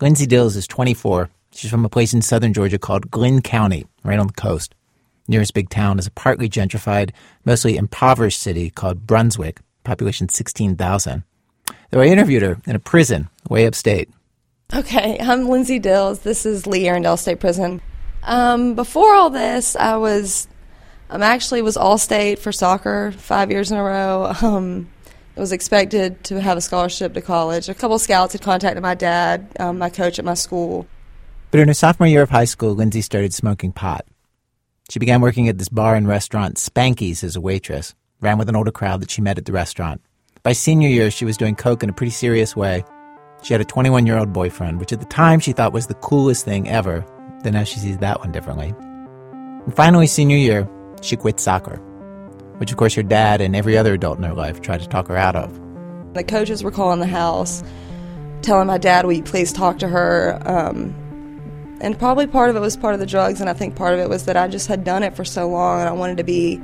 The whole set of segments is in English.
Lindsay Dills is 24. She's from a place in southern Georgia called Glynn County, right on the coast. Nearest big town is a partly gentrified, mostly impoverished city called Brunswick, population 16,000. Though I interviewed her in a prison way upstate. Okay, I'm Lindsay Dills. This is Lee Arrendale State Prison. Um, before all this, I was, I'm actually was all state for soccer five years in a row. Um, I was expected to have a scholarship to college. A couple scouts had contacted my dad, um, my coach at my school. But in her sophomore year of high school, Lindsay started smoking pot. She began working at this bar and restaurant, Spanky's, as a waitress, ran with an older crowd that she met at the restaurant. By senior year, she was doing coke in a pretty serious way. She had a 21 year old boyfriend, which at the time she thought was the coolest thing ever. Then now she sees that one differently. And finally, senior year, she quit soccer, which of course her dad and every other adult in her life tried to talk her out of. The coaches were calling the house, telling my dad, Will you please talk to her? Um, and probably part of it was part of the drugs, and I think part of it was that I just had done it for so long and I wanted to be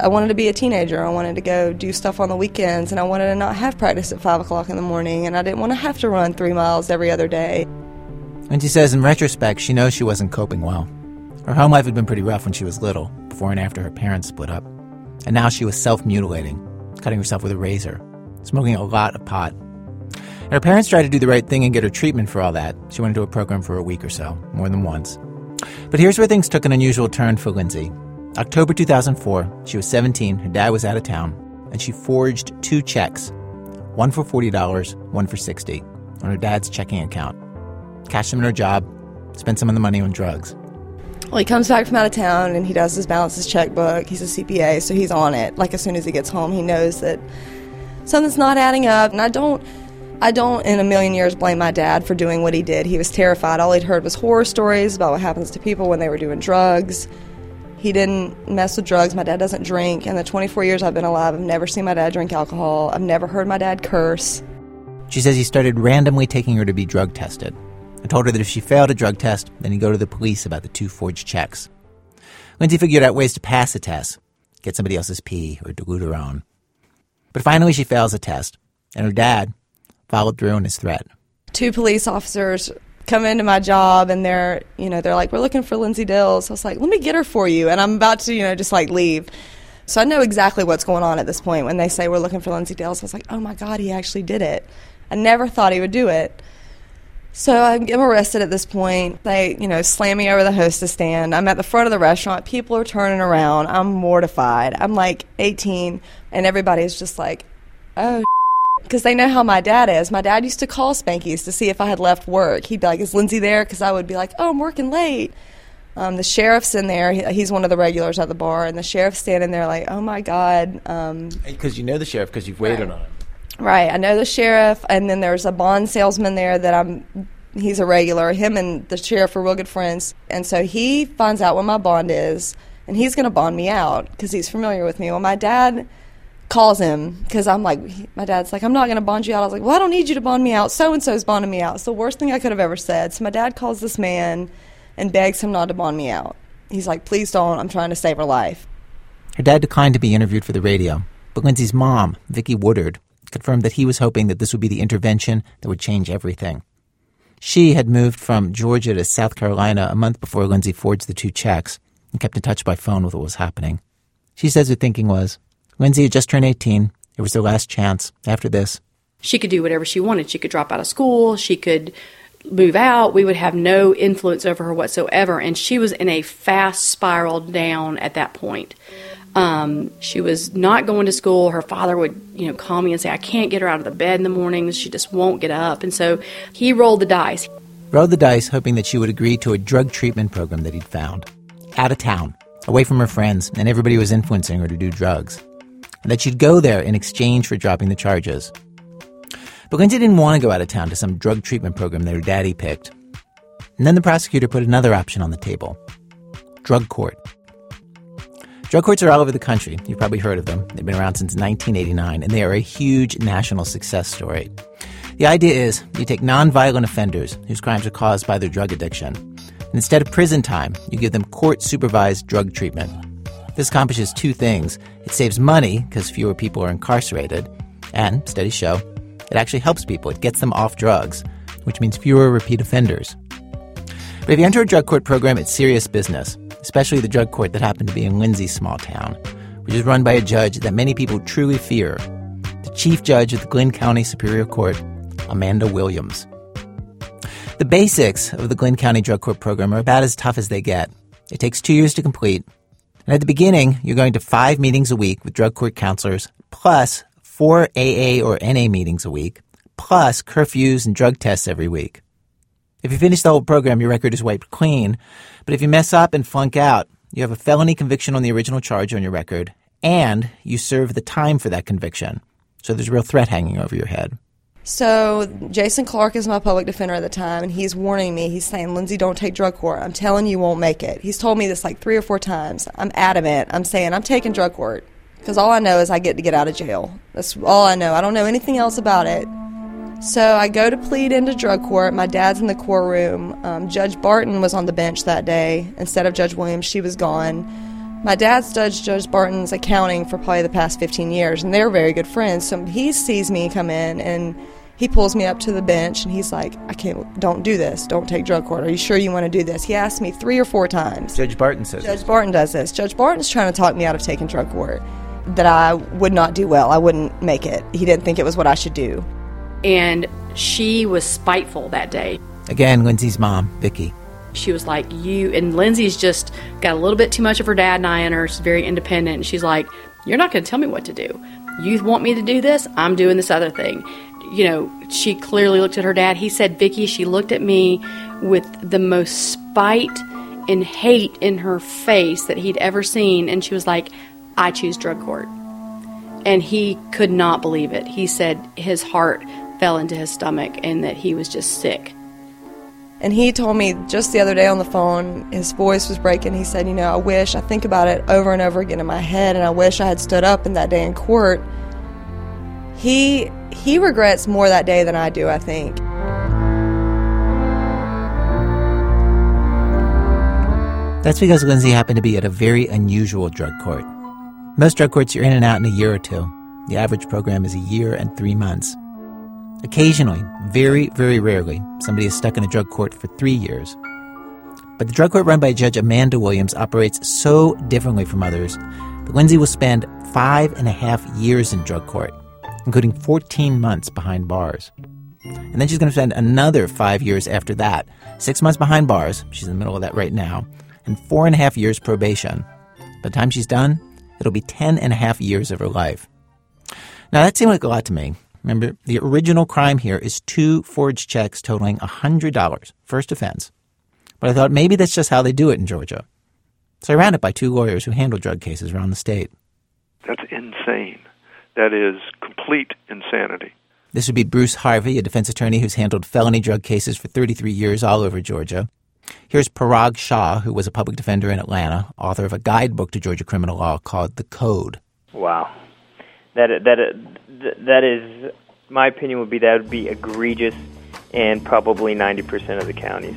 I wanted to be a teenager. I wanted to go do stuff on the weekends, and I wanted to not have practice at 5 o'clock in the morning, and I didn't want to have to run three miles every other day. And she says in retrospect, she knows she wasn't coping well. Her home life had been pretty rough when she was little, before and after her parents split up. And now she was self mutilating, cutting herself with a razor, smoking a lot of pot. And her parents tried to do the right thing and get her treatment for all that. She went into a program for a week or so, more than once. But here's where things took an unusual turn for Lindsay. October 2004, she was 17, her dad was out of town, and she forged two checks one for $40, one for 60, on her dad's checking account. Cashed them in her job, spent some of the money on drugs. Well, he comes back from out of town and he does his balances checkbook. He's a CPA, so he's on it. Like as soon as he gets home, he knows that something's not adding up. And I don't, I don't in a million years blame my dad for doing what he did. He was terrified. All he'd heard was horror stories about what happens to people when they were doing drugs. He didn't mess with drugs. My dad doesn't drink. In the 24 years I've been alive, I've never seen my dad drink alcohol. I've never heard my dad curse. She says he started randomly taking her to be drug tested. I told her that if she failed a drug test, then he'd go to the police about the two forged checks. Lindsay figured out ways to pass the test, get somebody else's pee or dilute her own. But finally, she fails the test, and her dad followed through on his threat. Two police officers come into my job and they're you know they're like we're looking for lindsay dills i was like let me get her for you and i'm about to you know just like leave so i know exactly what's going on at this point when they say we're looking for lindsay dills i was like oh my god he actually did it i never thought he would do it so i'm arrested at this point they you know slam me over the hostess stand i'm at the front of the restaurant people are turning around i'm mortified i'm like 18 and everybody's just like oh because they know how my dad is. My dad used to call Spanky's to see if I had left work. He'd be like, "Is Lindsay there?" Because I would be like, "Oh, I'm working late." Um, the sheriff's in there. He, he's one of the regulars at the bar, and the sheriff's standing there like, "Oh my god!" Because um, you know the sheriff because you've waited right. on him. Right, I know the sheriff, and then there's a bond salesman there that I'm. He's a regular. Him and the sheriff are real good friends, and so he finds out what my bond is, and he's going to bond me out because he's familiar with me. Well, my dad calls him because I'm like, my dad's like, I'm not going to bond you out. I was like, well, I don't need you to bond me out. So and so's bonding me out. It's the worst thing I could have ever said. So my dad calls this man and begs him not to bond me out. He's like, please don't. I'm trying to save her life. Her dad declined to be interviewed for the radio, but Lindsay's mom, Vicki Woodard, confirmed that he was hoping that this would be the intervention that would change everything. She had moved from Georgia to South Carolina a month before Lindsay forged the two checks and kept in touch by phone with what was happening. She says her thinking was, Lindsay had just turned 18. It was their last chance. After this, she could do whatever she wanted. She could drop out of school. She could move out. We would have no influence over her whatsoever. And she was in a fast spiral down at that point. Um, she was not going to school. Her father would, you know, call me and say, "I can't get her out of the bed in the mornings. She just won't get up." And so he rolled the dice. Rolled the dice, hoping that she would agree to a drug treatment program that he'd found, out of town, away from her friends, and everybody was influencing her to do drugs and that she'd go there in exchange for dropping the charges. But Lindsay didn't want to go out of town to some drug treatment program that her daddy picked. And then the prosecutor put another option on the table drug court. Drug courts are all over the country. You've probably heard of them. They've been around since 1989, and they are a huge national success story. The idea is you take nonviolent offenders whose crimes are caused by their drug addiction, and instead of prison time, you give them court supervised drug treatment. This accomplishes two things. It saves money because fewer people are incarcerated, and studies show it actually helps people. It gets them off drugs. which means fewer repeat offenders. But if you enter a drug court program, it's serious business, especially the drug court that happened to be in Lindsay's small town, which is run by a judge that many people truly fear the chief judge of the Glynn County Superior Court, Amanda Williams. The basics of the Glynn County Drug Court program are about as tough as they get. It takes two years to complete. And at the beginning, you're going to five meetings a week with drug court counselors, plus four AA or NA meetings a week, plus curfews and drug tests every week. If you finish the whole program, your record is wiped clean. But if you mess up and flunk out, you have a felony conviction on the original charge on your record, and you serve the time for that conviction. So there's a real threat hanging over your head. So Jason Clark is my public defender at the time, and he's warning me. He's saying, "Lindsay, don't take drug court. I'm telling you, you won't make it." He's told me this like three or four times. I'm adamant. I'm saying I'm taking drug court because all I know is I get to get out of jail. That's all I know. I don't know anything else about it. So I go to plead into drug court. My dad's in the courtroom. Um, Judge Barton was on the bench that day instead of Judge Williams. She was gone. My dad's judge Judge Barton's accounting for probably the past 15 years, and they're very good friends. So he sees me come in and he pulls me up to the bench and he's like, I can't, don't do this. Don't take drug court. Are you sure you want to do this? He asked me three or four times. Judge Barton says Judge this. Barton does this. Judge Barton's trying to talk me out of taking drug court, that I would not do well. I wouldn't make it. He didn't think it was what I should do. And she was spiteful that day. Again, Lindsay's mom, Vicky. She was like, You, and Lindsay's just got a little bit too much of her dad and I in her. She's very independent. And she's like, You're not going to tell me what to do. You want me to do this? I'm doing this other thing. You know, she clearly looked at her dad. He said, Vicky, she looked at me with the most spite and hate in her face that he'd ever seen. And she was like, I choose drug court. And he could not believe it. He said his heart fell into his stomach and that he was just sick. And he told me just the other day on the phone, his voice was breaking. He said, You know, I wish, I think about it over and over again in my head, and I wish I had stood up in that day in court. He, he regrets more that day than I do, I think. That's because Lindsay happened to be at a very unusual drug court. Most drug courts you're in and out in a year or two. The average program is a year and three months. Occasionally, very, very rarely, somebody is stuck in a drug court for three years. But the drug court run by Judge Amanda Williams operates so differently from others that Lindsay will spend five and a half years in drug court, including 14 months behind bars. And then she's going to spend another five years after that, six months behind bars, she's in the middle of that right now, and four and a half years probation. By the time she's done, it'll be ten and a half years of her life. Now, that seemed like a lot to me. Remember, the original crime here is two forged checks totaling $100, first offense. But I thought maybe that's just how they do it in Georgia. So I ran it by two lawyers who handle drug cases around the state. That's insane. That is complete insanity. This would be Bruce Harvey, a defense attorney who's handled felony drug cases for 33 years all over Georgia. Here's Parag Shah, who was a public defender in Atlanta, author of a guidebook to Georgia criminal law called The Code. Wow, that that that is my opinion would be that would be egregious, and probably ninety percent of the counties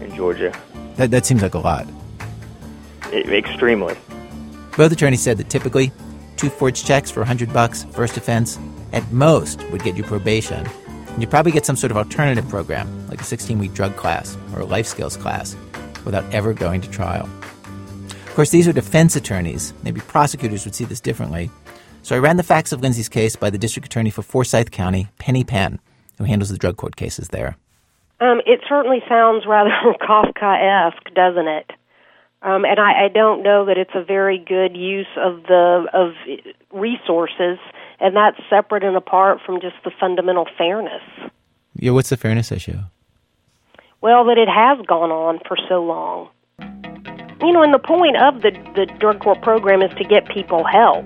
in Georgia. That, that seems like a lot. It, extremely. Both attorneys said that typically, two forged checks for 100 bucks, first offense, at most would get you probation. And you'd probably get some sort of alternative program, like a 16 week drug class or a life skills class, without ever going to trial. Of course, these are defense attorneys. Maybe prosecutors would see this differently. So I ran the facts of Lindsay's case by the district attorney for Forsyth County, Penny Penn, who handles the drug court cases there. Um, it certainly sounds rather Kafka-esque, doesn't it? Um, and I, I don't know that it's a very good use of the of resources, and that's separate and apart from just the fundamental fairness. Yeah, what's the fairness issue? Well, that it has gone on for so long. You know, and the point of the the drug court program is to get people help.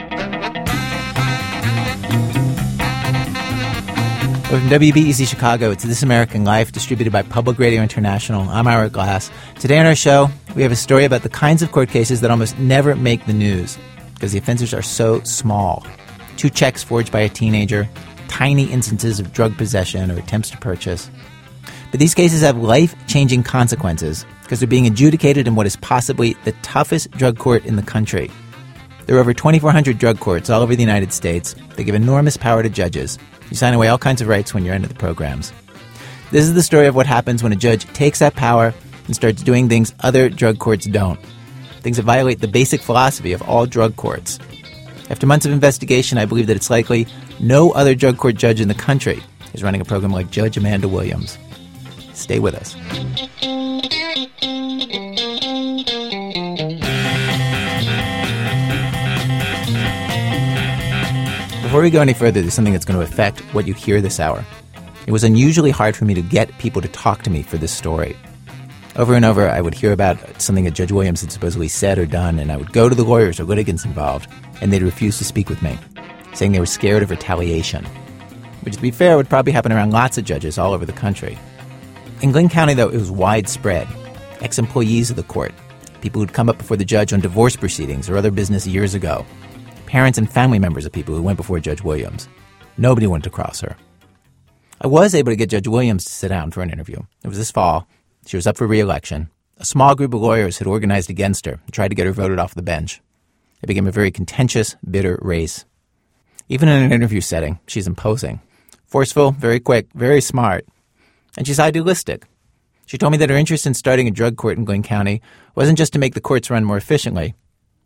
From WBEZ Chicago, it's This American Life, distributed by Public Radio International. I'm Ira Glass. Today on our show, we have a story about the kinds of court cases that almost never make the news because the offenses are so small. Two checks forged by a teenager, tiny instances of drug possession or attempts to purchase. But these cases have life changing consequences because they're being adjudicated in what is possibly the toughest drug court in the country. There are over 2,400 drug courts all over the United States. They give enormous power to judges. You sign away all kinds of rights when you're into the programs. This is the story of what happens when a judge takes that power and starts doing things other drug courts don't. Things that violate the basic philosophy of all drug courts. After months of investigation, I believe that it's likely no other drug court judge in the country is running a program like Judge Amanda Williams. Stay with us. Before we go any further, there's something that's going to affect what you hear this hour. It was unusually hard for me to get people to talk to me for this story. Over and over, I would hear about something that Judge Williams had supposedly said or done, and I would go to the lawyers or litigants involved, and they'd refuse to speak with me, saying they were scared of retaliation. Which, to be fair, would probably happen around lots of judges all over the country. In Glynn County, though, it was widespread. Ex employees of the court, people who'd come up before the judge on divorce proceedings or other business years ago, parents and family members of people who went before Judge Williams. Nobody wanted to cross her. I was able to get Judge Williams to sit down for an interview. It was this fall. She was up for re-election. A small group of lawyers had organized against her and tried to get her voted off the bench. It became a very contentious, bitter race. Even in an interview setting, she's imposing. Forceful, very quick, very smart. And she's idealistic. She told me that her interest in starting a drug court in Glynn County wasn't just to make the courts run more efficiently,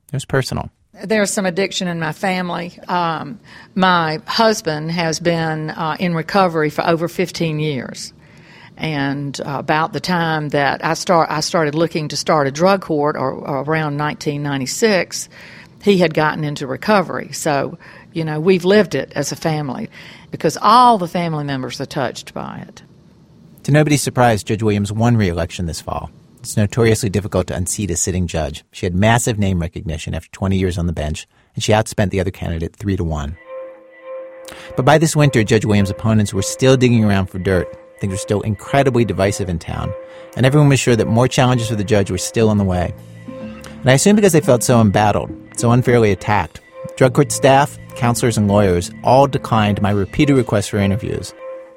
it was personal. There's some addiction in my family. Um, my husband has been uh, in recovery for over 15 years. And uh, about the time that I start, I started looking to start a drug court, or, or around 1996, he had gotten into recovery. So, you know, we've lived it as a family because all the family members are touched by it. To nobody's surprise, Judge Williams won re election this fall. It's notoriously difficult to unseat a sitting judge. She had massive name recognition after 20 years on the bench, and she outspent the other candidate 3 to 1. But by this winter, Judge Williams' opponents were still digging around for dirt. Things were still incredibly divisive in town, and everyone was sure that more challenges for the judge were still on the way. And I assume because they felt so embattled, so unfairly attacked, drug court staff, counselors, and lawyers all declined my repeated requests for interviews.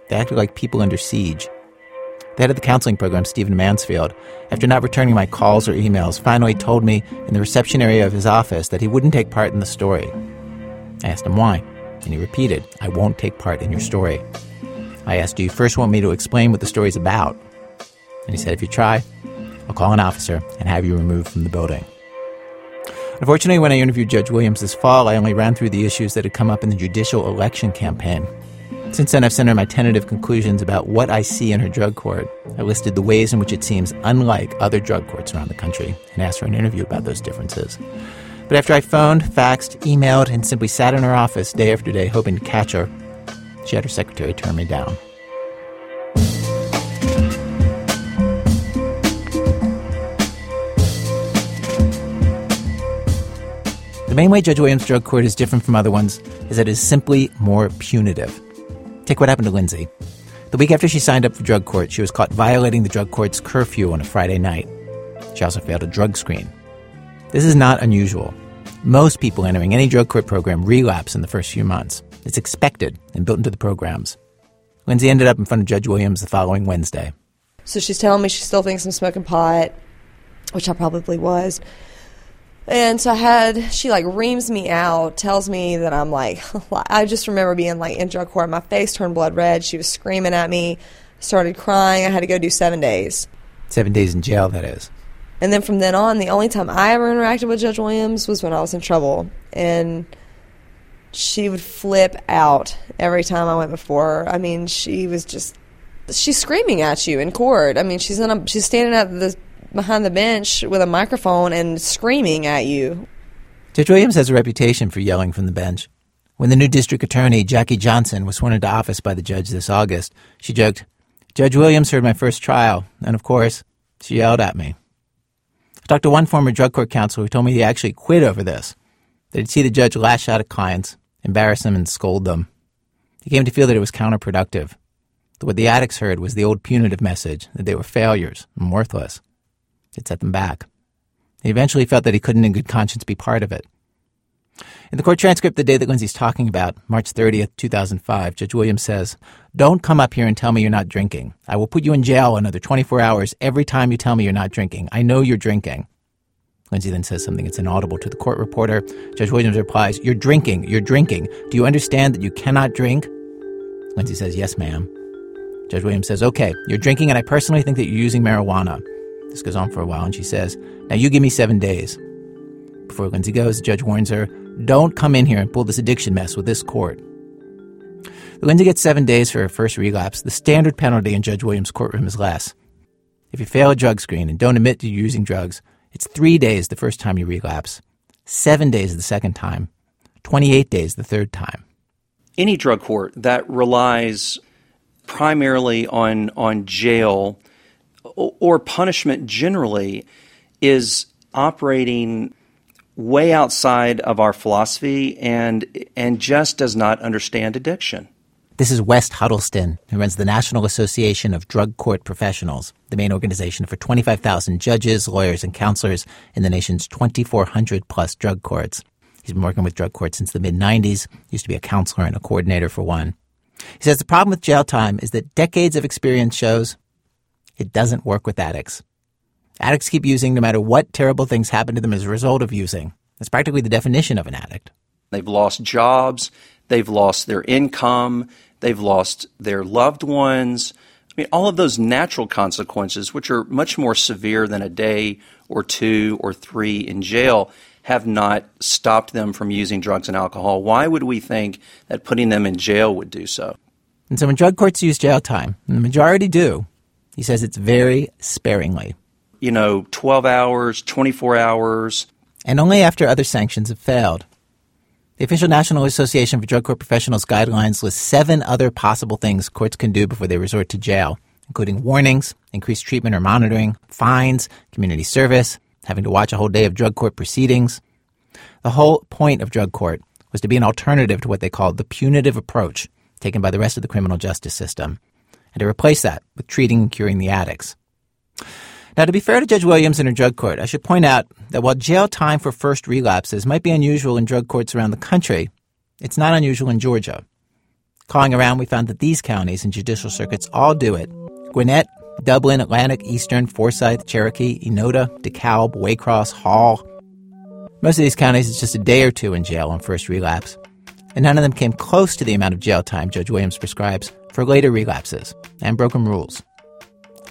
They acted like people under siege. The head of the counseling program, Stephen Mansfield, after not returning my calls or emails, finally told me in the reception area of his office that he wouldn't take part in the story. I asked him why, and he repeated, I won't take part in your story. I asked, Do you first want me to explain what the story's about? And he said, If you try, I'll call an officer and have you removed from the building. Unfortunately, when I interviewed Judge Williams this fall, I only ran through the issues that had come up in the judicial election campaign. Since then, I've sent her my tentative conclusions about what I see in her drug court. I listed the ways in which it seems unlike other drug courts around the country and asked for an interview about those differences. But after I phoned, faxed, emailed, and simply sat in her office day after day hoping to catch her, she had her secretary turn me down. The main way Judge Williams' drug court is different from other ones is that it is simply more punitive. Take what happened to Lindsay. The week after she signed up for drug court, she was caught violating the drug court's curfew on a Friday night. She also failed a drug screen. This is not unusual. Most people entering any drug court program relapse in the first few months. It's expected and built into the programs. Lindsay ended up in front of Judge Williams the following Wednesday. So she's telling me she still thinks I'm smoking pot, which I probably was. And so I had, she like reams me out, tells me that I'm like, I just remember being like in drug court. My face turned blood red. She was screaming at me, started crying. I had to go do seven days. Seven days in jail, that is. And then from then on, the only time I ever interacted with Judge Williams was when I was in trouble. And she would flip out every time I went before her. I mean, she was just, she's screaming at you in court. I mean, she's in a, she's standing at the behind the bench with a microphone and screaming at you. Judge Williams has a reputation for yelling from the bench. When the new district attorney, Jackie Johnson, was sworn into office by the judge this August, she joked, Judge Williams heard my first trial, and of course, she yelled at me. I talked to one former drug court counsel who told me he actually quit over this, that he'd see the judge lash out at clients, embarrass them, and scold them. He came to feel that it was counterproductive. That what the addicts heard was the old punitive message that they were failures and worthless. It set them back. He eventually felt that he couldn't in good conscience be part of it. In the court transcript the day that Lindsay's talking about, March 30th, 2005, Judge Williams says, Don't come up here and tell me you're not drinking. I will put you in jail another 24 hours every time you tell me you're not drinking. I know you're drinking. Lindsay then says something that's inaudible to the court reporter. Judge Williams replies, You're drinking. You're drinking. Do you understand that you cannot drink? Lindsay says, Yes, ma'am. Judge Williams says, Okay, you're drinking, and I personally think that you're using marijuana. This goes on for a while, and she says, Now you give me seven days. Before Lindsay goes, the judge warns her, Don't come in here and pull this addiction mess with this court. Lindsay gets seven days for her first relapse. The standard penalty in Judge Williams' courtroom is less. If you fail a drug screen and don't admit to using drugs, it's three days the first time you relapse, seven days the second time, 28 days the third time. Any drug court that relies primarily on, on jail or punishment generally is operating way outside of our philosophy and and just does not understand addiction. This is West Huddleston, who runs the National Association of Drug Court Professionals, the main organization for 25,000 judges, lawyers, and counselors in the nation's 2,400 plus drug courts. He's been working with drug courts since the mid 90s, used to be a counselor and a coordinator for one. He says the problem with jail time is that decades of experience shows it doesn't work with addicts. Addicts keep using no matter what terrible things happen to them as a result of using. That's practically the definition of an addict. They've lost jobs, they've lost their income, they've lost their loved ones. I mean, all of those natural consequences, which are much more severe than a day or two or three in jail, have not stopped them from using drugs and alcohol. Why would we think that putting them in jail would do so? And so when drug courts use jail time, and the majority do, he says it's very sparingly. You know, 12 hours, 24 hours. And only after other sanctions have failed. The official National Association for Drug Court Professionals guidelines list seven other possible things courts can do before they resort to jail, including warnings, increased treatment or monitoring, fines, community service, having to watch a whole day of drug court proceedings. The whole point of drug court was to be an alternative to what they called the punitive approach taken by the rest of the criminal justice system, and to replace that with treating and curing the addicts. Now, to be fair to Judge Williams and her drug court, I should point out that while jail time for first relapses might be unusual in drug courts around the country, it's not unusual in Georgia. Calling around, we found that these counties and judicial circuits all do it. Gwinnett, Dublin, Atlantic, Eastern, Forsyth, Cherokee, Enotah, DeKalb, Waycross, Hall. Most of these counties, it's just a day or two in jail on first relapse. And none of them came close to the amount of jail time Judge Williams prescribes for later relapses and broken rules.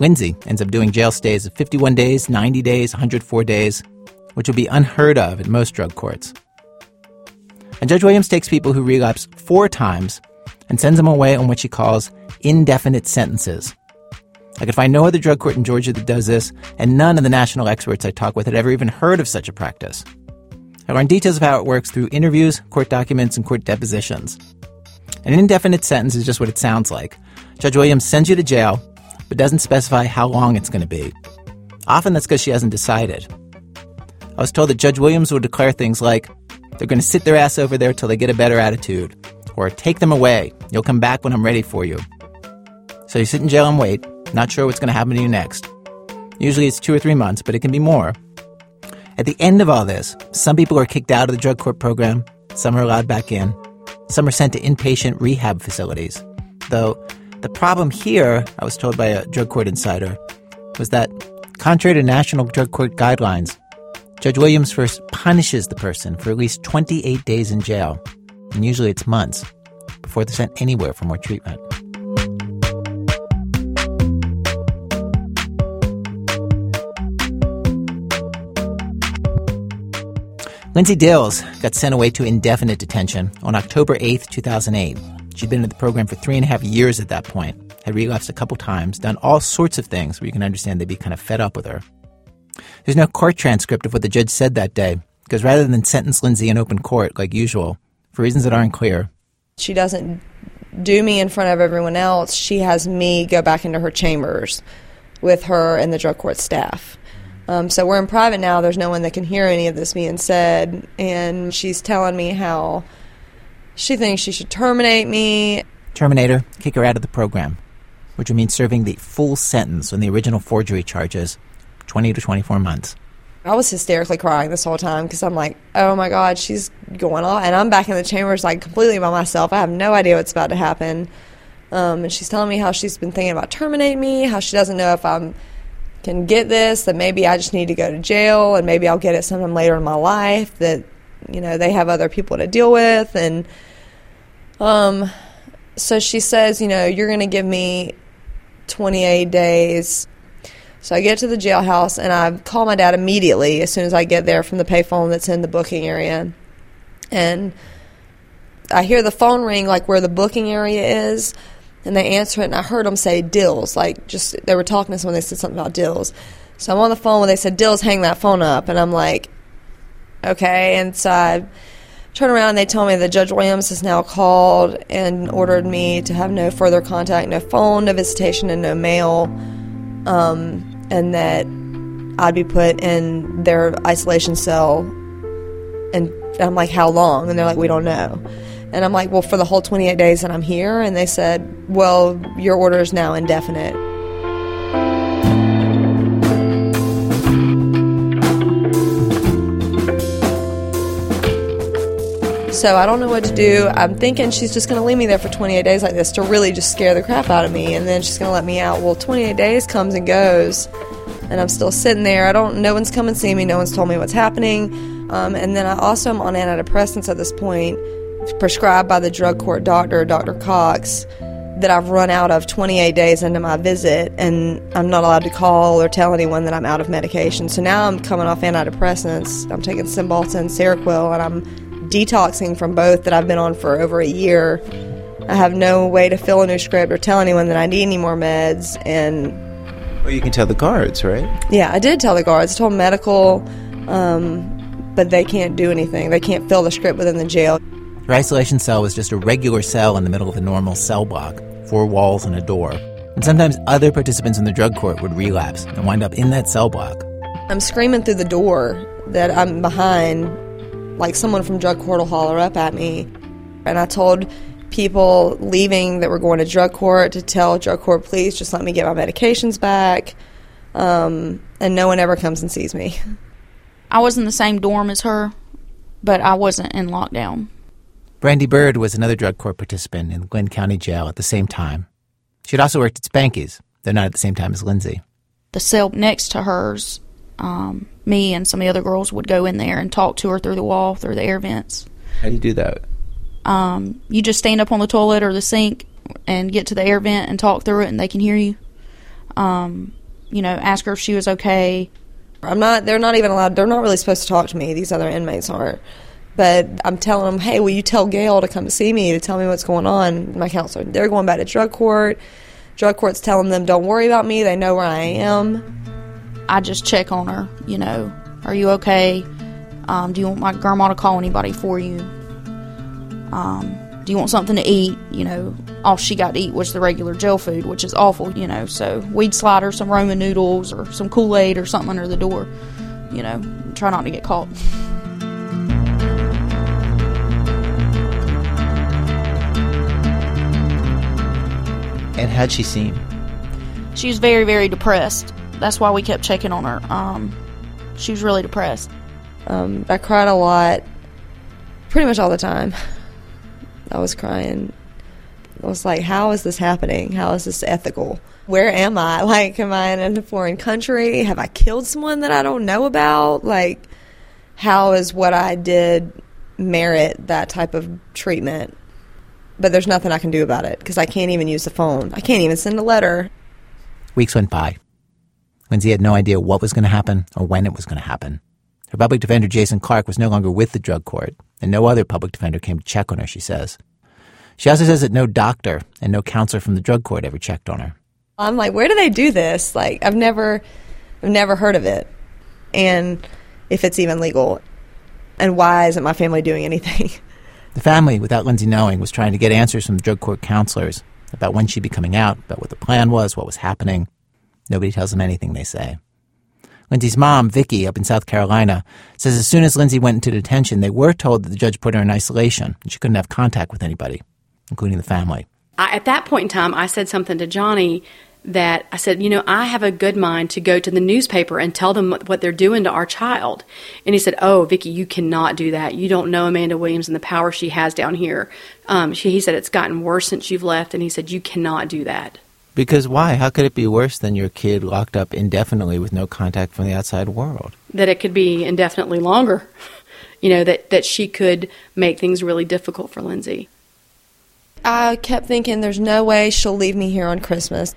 Lindsay ends up doing jail stays of 51 days, 90 days, 104 days, which would be unheard of in most drug courts. And Judge Williams takes people who relapse four times and sends them away on what she calls indefinite sentences. I could find no other drug court in Georgia that does this, and none of the national experts I talked with had ever even heard of such a practice. I learned details of how it works through interviews, court documents, and court depositions. An indefinite sentence is just what it sounds like. Judge Williams sends you to jail, but doesn't specify how long it's going to be. Often that's because she hasn't decided. I was told that Judge Williams would declare things like, they're going to sit their ass over there till they get a better attitude, or take them away, you'll come back when I'm ready for you. So you sit in jail and wait, not sure what's going to happen to you next. Usually it's two or three months, but it can be more. At the end of all this, some people are kicked out of the drug court program, some are allowed back in, some are sent to inpatient rehab facilities. Though the problem here, I was told by a drug court insider, was that contrary to national drug court guidelines, Judge Williams first punishes the person for at least 28 days in jail, and usually it's months, before they're sent anywhere for more treatment. Lindsay Dills got sent away to indefinite detention on October 8, 2008. She'd been in the program for three and a half years at that point, had relapsed a couple times, done all sorts of things where you can understand they'd be kind of fed up with her. There's no court transcript of what the judge said that day, because rather than sentence Lindsay in open court like usual, for reasons that aren't clear, She doesn't do me in front of everyone else. She has me go back into her chambers with her and the drug court staff. Um, so we're in private now. There's no one that can hear any of this being said. And she's telling me how she thinks she should terminate me. Terminator, kick her out of the program, which would mean serving the full sentence on the original forgery charges, 20 to 24 months. I was hysterically crying this whole time because I'm like, oh my God, she's going off. And I'm back in the chambers like completely by myself. I have no idea what's about to happen. Um, and she's telling me how she's been thinking about terminating me, how she doesn't know if I'm can get this, that maybe I just need to go to jail and maybe I'll get it sometime later in my life, that, you know, they have other people to deal with. And um, so she says, you know, you're going to give me 28 days. So I get to the jailhouse and I call my dad immediately as soon as I get there from the payphone that's in the booking area. And I hear the phone ring like where the booking area is, and they answer it, and I heard them say Dills, like just they were talking to someone. They said something about Dills. So I'm on the phone when they said Dills, hang that phone up, and I'm like, okay. And so I turn around and they tell me that Judge Williams has now called and ordered me to have no further contact, no phone, no visitation, and no mail, um, and that I'd be put in their isolation cell. And I'm like, how long? And they're like, we don't know. And I'm like, well, for the whole 28 days that I'm here? And they said, well, your order is now indefinite. So I don't know what to do. I'm thinking she's just going to leave me there for 28 days like this to really just scare the crap out of me, and then she's going to let me out. Well, 28 days comes and goes, and I'm still sitting there. I don't. No one's come and see me. No one's told me what's happening. Um, and then I also am on antidepressants at this point, prescribed by the drug court doctor, Dr. Cox, that I've run out of 28 days into my visit, and I'm not allowed to call or tell anyone that I'm out of medication. So now I'm coming off antidepressants. I'm taking Cymbalta and Seroquel, and I'm detoxing from both that I've been on for over a year. I have no way to fill a new script or tell anyone that I need any more meds, and Well, you can tell the guards, right? yeah, I did tell the guards. I told medical, um, but they can't do anything. They can't fill the script within the jail. Her isolation cell was just a regular cell in the middle of a normal cell block, four walls and a door. And sometimes other participants in the drug court would relapse and wind up in that cell block. I'm screaming through the door that I'm behind, like someone from drug court will holler up at me. And I told people leaving that were going to drug court to tell drug court, please just let me get my medications back. Um, and no one ever comes and sees me. I was in the same dorm as her, but I wasn't in lockdown. Brandy Bird was another drug court participant in Glynn County Jail at the same time. She'd also worked at Spanky's, though not at the same time as Lindsay. The cell next to hers, um, me and some of the other girls would go in there and talk to her through the wall, through the air vents. How do you do that? Um, you just stand up on the toilet or the sink and get to the air vent and talk through it, and they can hear you. Um, you know, ask her if she was okay. I'm not. They're not even allowed. They're not really supposed to talk to me. These other inmates aren't. But I'm telling them, hey, will you tell Gail to come see me to tell me what's going on? My counselor. They're going back to drug court. Drug court's telling them, don't worry about me. They know where I am. I just check on her. You know, are you okay? Um, do you want my grandma to call anybody for you? Um, do you want something to eat? You know, all she got to eat was the regular jail food, which is awful. You know, so we'd slide her some Ramen noodles or some Kool Aid or something under the door. You know, try not to get caught. And how'd she seem? She was very, very depressed. That's why we kept checking on her. Um, she was really depressed. Um, I cried a lot, pretty much all the time. I was crying. I was like, how is this happening? How is this ethical? Where am I? Like, am I in a foreign country? Have I killed someone that I don't know about? Like, how is what I did merit that type of treatment? But there's nothing I can do about it because I can't even use the phone. I can't even send a letter. Weeks went by. Lindsay had no idea what was going to happen or when it was going to happen. Her public defender, Jason Clark, was no longer with the drug court, and no other public defender came to check on her, she says. She also says that no doctor and no counselor from the drug court ever checked on her. I'm like, where do they do this? Like, I've never, I've never heard of it, and if it's even legal, and why isn't my family doing anything? The family, without Lindsay knowing, was trying to get answers from the drug court counselors about when she'd be coming out, about what the plan was, what was happening. Nobody tells them anything, they say. Lindsay's mom, Vicky, up in South Carolina, says as soon as Lindsay went into detention, they were told that the judge put her in isolation and she couldn't have contact with anybody, including the family. I, at that point in time, I said something to Johnny that I said, you know, I have a good mind to go to the newspaper and tell them what they're doing to our child. And he said, oh, Vicky, you cannot do that. You don't know Amanda Williams and the power she has down here. Um, she, he said, it's gotten worse since you've left. And he said, you cannot do that. Because why? How could it be worse than your kid locked up indefinitely with no contact from the outside world? That it could be indefinitely longer. You know, that, that she could make things really difficult for Lindsay. I kept thinking, there's no way she'll leave me here on Christmas.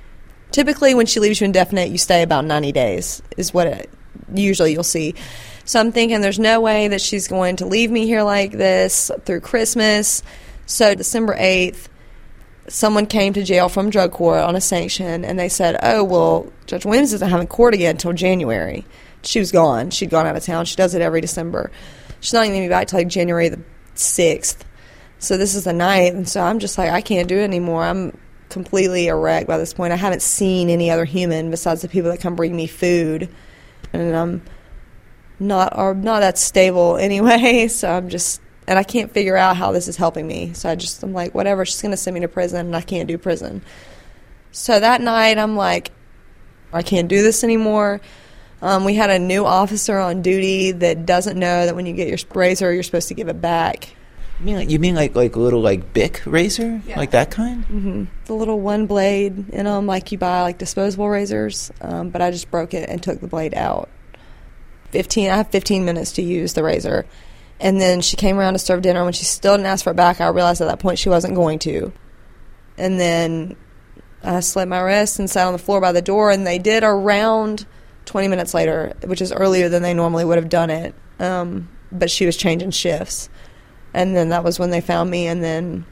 Typically when she leaves you indefinite, you stay about 90 days, is what it, usually you'll see. So I'm thinking there's no way that she's going to leave me here like this through Christmas. So December 8th, someone came to jail from drug court on a sanction and they said, oh, well, Judge Williams isn't having court again until January. She was gone. She'd gone out of town. She does it every December. She's not even going to be back till like January the 6th. So this is the 9th. And so I'm just like, I can't do it anymore. I'm completely a wreck by this point. I haven't seen any other human besides the people that come bring me food. And I'm not, or not that stable anyway. So I'm just and I can't figure out how this is helping me. So I just I'm like, whatever, she's gonna send me to prison, and I can't do prison. So that night, I'm like, I can't do this anymore. Um, we had a new officer on duty that doesn't know that when you get your razor, you're supposed to give it back. You mean like you mean like like a little like Bic razor, yeah. like that kind? Mm-hmm. The little one blade in them, like you buy like disposable razors. Um, but I just broke it and took the blade out. Fifteen. I have 15 minutes to use the razor. And then she came around to serve dinner. When she still didn't ask for it back, I realized at that point she wasn't going to. And then I slit my wrist and sat on the floor by the door, and they did around 20 minutes later, which is earlier than they normally would have done it. Um, but she was changing shifts. And then that was when they found me, and then.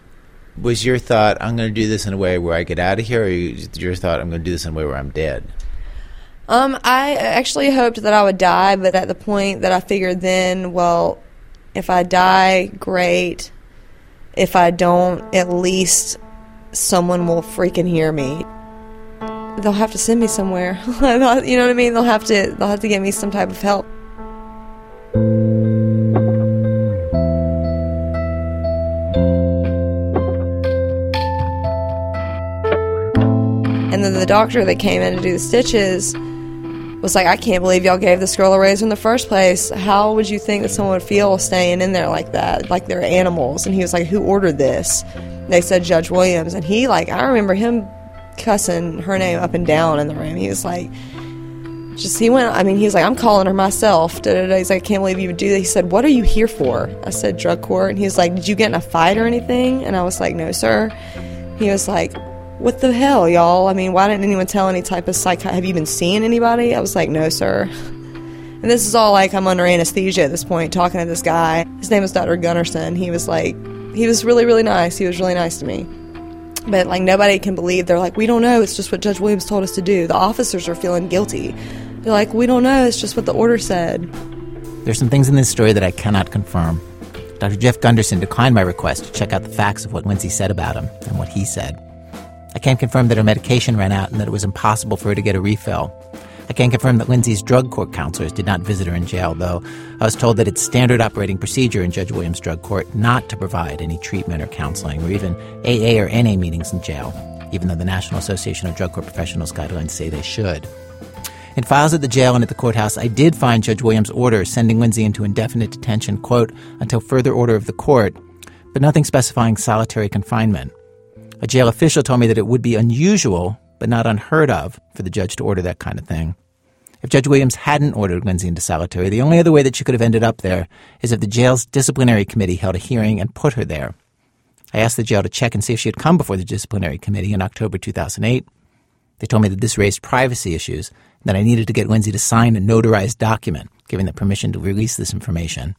Was your thought, I'm going to do this in a way where I get out of here, or your thought, I'm going to do this in a way where I'm dead? Um, I actually hoped that I would die, but at the point that I figured then, well, if I die, great. If I don't, at least someone will freaking hear me. They'll have to send me somewhere. you know what I mean? They'll have to they'll have to get me some type of help. Doctor that came in to do the stitches was like, I can't believe y'all gave this girl a razor in the first place. How would you think that someone would feel staying in there like that, like they're animals? And he was like, Who ordered this? They said Judge Williams, and he like I remember him cussing her name up and down in the room. He was like, just he went. I mean, he was like, I'm calling her myself. Da, da, da. He's like, I can't believe you would do that. He said, What are you here for? I said, Drug court. And he was like, Did you get in a fight or anything? And I was like, No, sir. He was like, what the hell, y'all? I mean, why didn't anyone tell any type of psych? Have you been seeing anybody? I was like, no, sir. And this is all like I'm under anesthesia at this point, talking to this guy. His name was Dr. Gunnarsson. He was like, he was really, really nice. He was really nice to me. But like nobody can believe. They're like, we don't know. It's just what Judge Williams told us to do. The officers are feeling guilty. They're like, we don't know. It's just what the order said. There's some things in this story that I cannot confirm. Dr. Jeff Gunderson declined my request to check out the facts of what Lindsay said about him and what he said. I can't confirm that her medication ran out and that it was impossible for her to get a refill. I can't confirm that Lindsay's drug court counselors did not visit her in jail, though I was told that it's standard operating procedure in Judge Williams' drug court not to provide any treatment or counseling or even AA or NA meetings in jail, even though the National Association of Drug Court Professionals guidelines say they should. In files at the jail and at the courthouse, I did find Judge Williams' order sending Lindsay into indefinite detention, quote, until further order of the court, but nothing specifying solitary confinement. A jail official told me that it would be unusual, but not unheard of, for the judge to order that kind of thing. If Judge Williams hadn't ordered Lindsay into solitary, the only other way that she could have ended up there is if the jail's disciplinary committee held a hearing and put her there. I asked the jail to check and see if she had come before the disciplinary committee in October 2008. They told me that this raised privacy issues and that I needed to get Lindsay to sign a notarized document giving the permission to release this information.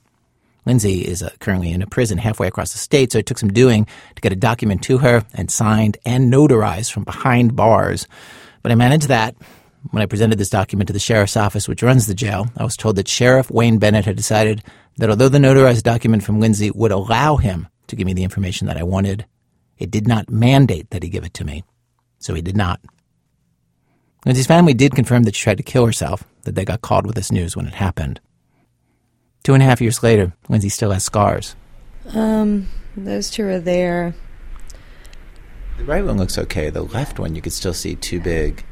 Lindsay is uh, currently in a prison halfway across the state, so it took some doing to get a document to her and signed and notarized from behind bars. But I managed that. When I presented this document to the sheriff's office, which runs the jail, I was told that Sheriff Wayne Bennett had decided that although the notarized document from Lindsay would allow him to give me the information that I wanted, it did not mandate that he give it to me. So he did not. Lindsay's family did confirm that she tried to kill herself, that they got called with this news when it happened. Two and a half years later, Lindsay still has scars. Um, those two are there. The right one looks okay. The left one, you could still see too big.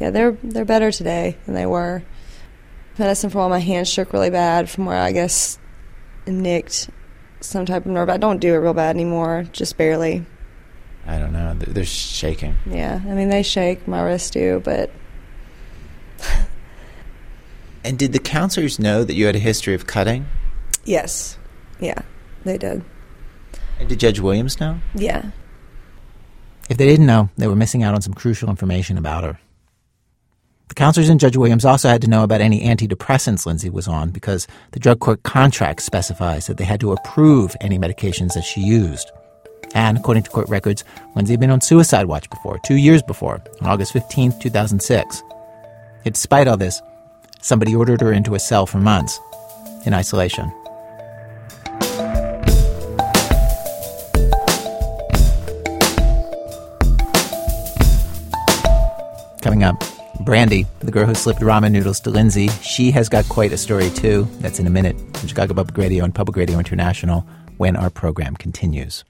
Yeah, they're they're better today than they were. Medicine for all my hands shook really bad from where I guess nicked some type of nerve. I don't do it real bad anymore, just barely. I don't know. They're shaking. Yeah, I mean they shake. My wrists do, but And did the counselors know that you had a history of cutting? Yes. Yeah, they did. And did Judge Williams know? Yeah. If they didn't know, they were missing out on some crucial information about her. The counselors and Judge Williams also had to know about any antidepressants Lindsay was on because the drug court contract specifies that they had to approve any medications that she used. And according to court records, Lindsay had been on suicide watch before, two years before, on August 15, 2006. Yet despite all this, somebody ordered her into a cell for months in isolation. Coming up, Brandy, the girl who slipped ramen noodles to Lindsay, she has got quite a story too. That's in a minute on Chicago Public Radio and Public Radio International when our program continues.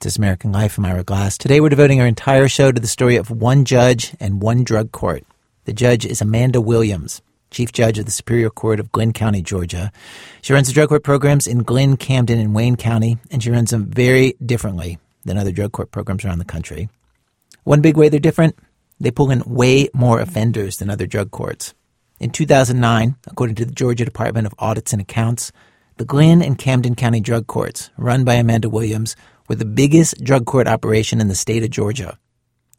This American Life. I'm Ira Glass. Today we're devoting our entire show to the story of one judge and one drug court. The judge is Amanda Williams, Chief Judge of the Superior Court of Glynn County, Georgia. She runs the drug court programs in Glynn, Camden, and Wayne County, and she runs them very differently than other drug court programs around the country. One big way they're different, they pull in way more offenders than other drug courts. In 2009, according to the Georgia Department of Audits and Accounts, the Glynn and Camden County drug courts, run by Amanda Williams, were the biggest drug court operation in the state of Georgia.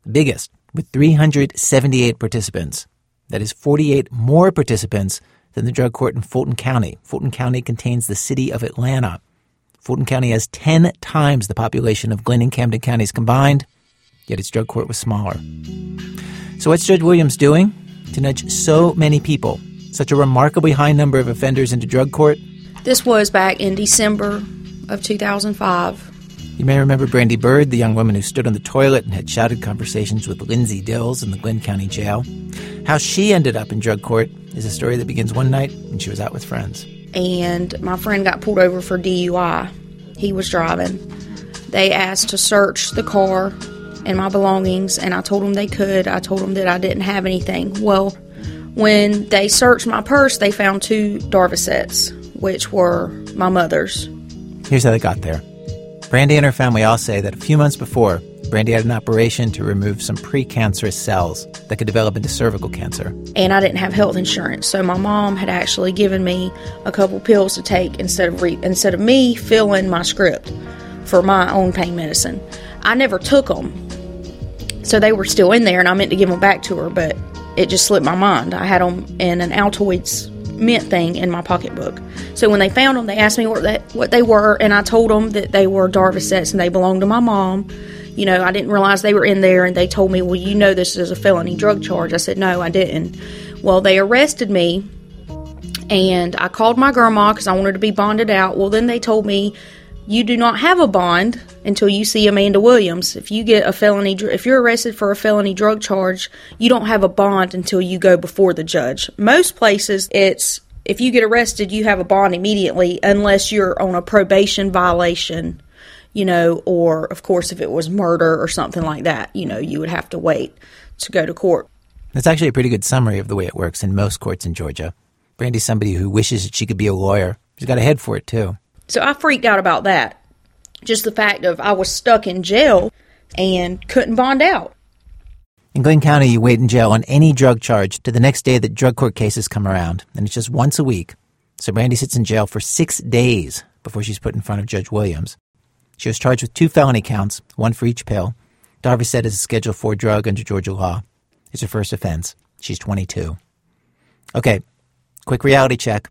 The biggest, with 378 participants. That is 48 more participants than the drug court in Fulton County. Fulton County contains the city of Atlanta. Fulton County has 10 times the population of Glynn and Camden counties combined, yet its drug court was smaller. So, what's Judge Williams doing to nudge so many people, such a remarkably high number of offenders, into drug court? This was back in December of 2005. You may remember Brandy Bird, the young woman who stood on the toilet and had shouted conversations with Lindsay Dills in the Glynn County Jail. How she ended up in drug court is a story that begins one night when she was out with friends. And my friend got pulled over for DUI. He was driving. They asked to search the car and my belongings, and I told them they could. I told them that I didn't have anything. Well, when they searched my purse, they found two Darvocets, which were my mother's. Here's how they got there. Brandy and her family all say that a few months before, Brandy had an operation to remove some precancerous cells that could develop into cervical cancer. And I didn't have health insurance, so my mom had actually given me a couple pills to take instead of re- instead of me filling my script for my own pain medicine. I never took them, so they were still in there, and I meant to give them back to her, but it just slipped my mind. I had them in an Altoids mint thing in my pocketbook. So when they found them, they asked me what they, what they were, and I told them that they were Darvocets and they belonged to my mom. You know, I didn't realize they were in there, and they told me, "Well, you know this is a felony drug charge." I said, "No, I didn't." Well, they arrested me, and I called my grandma because I wanted to be bonded out. Well, then they told me, "You do not have a bond until you see Amanda Williams. If you get a felony, if you're arrested for a felony drug charge, you don't have a bond until you go before the judge. Most places, it's if you get arrested, you have a bond immediately, unless you're on a probation violation." you know, or of course, if it was murder or something like that, you know, you would have to wait to go to court. That's actually a pretty good summary of the way it works in most courts in Georgia. Brandy's somebody who wishes that she could be a lawyer. She's got a head for it, too. So I freaked out about that. Just the fact of I was stuck in jail and couldn't bond out. In Glynn County, you wait in jail on any drug charge to the next day that drug court cases come around, and it's just once a week. So Brandy sits in jail for six days before she's put in front of Judge Williams. She was charged with two felony counts, one for each pill. Darvocet is a Schedule 4 drug under Georgia law. It's her first offense. She's 22. Okay, quick reality check.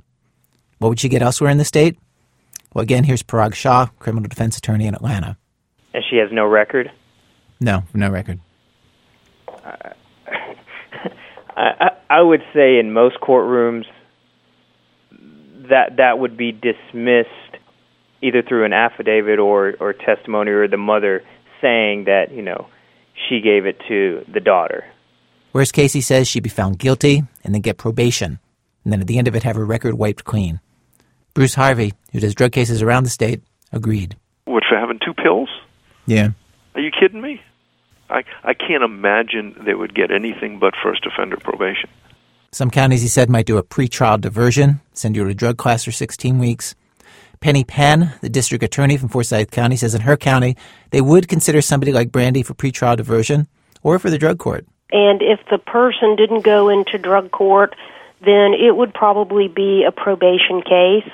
What would she get elsewhere in the state? Well, again, here's Parag Shah, criminal defense attorney in Atlanta. And she has no record? No, no record. Uh, I, I would say in most courtrooms that that would be dismissed either through an affidavit or or testimony or the mother saying that you know she gave it to the daughter. Whereas Casey says she'd be found guilty and then get probation, and then at the end of it have her record wiped clean. Bruce Harvey, who does drug cases around the state, agreed. What for having two pills? Yeah. Are you kidding me? I I can't imagine they would get anything but first offender probation. Some counties, he said, might do a pretrial diversion, send you to a drug class for 16 weeks. Penny Penn, the district attorney from Forsyth County, says in her county they would consider somebody like Brandy for pretrial diversion or for the drug court. And if the person didn't go into drug court, then it would probably be a probation case.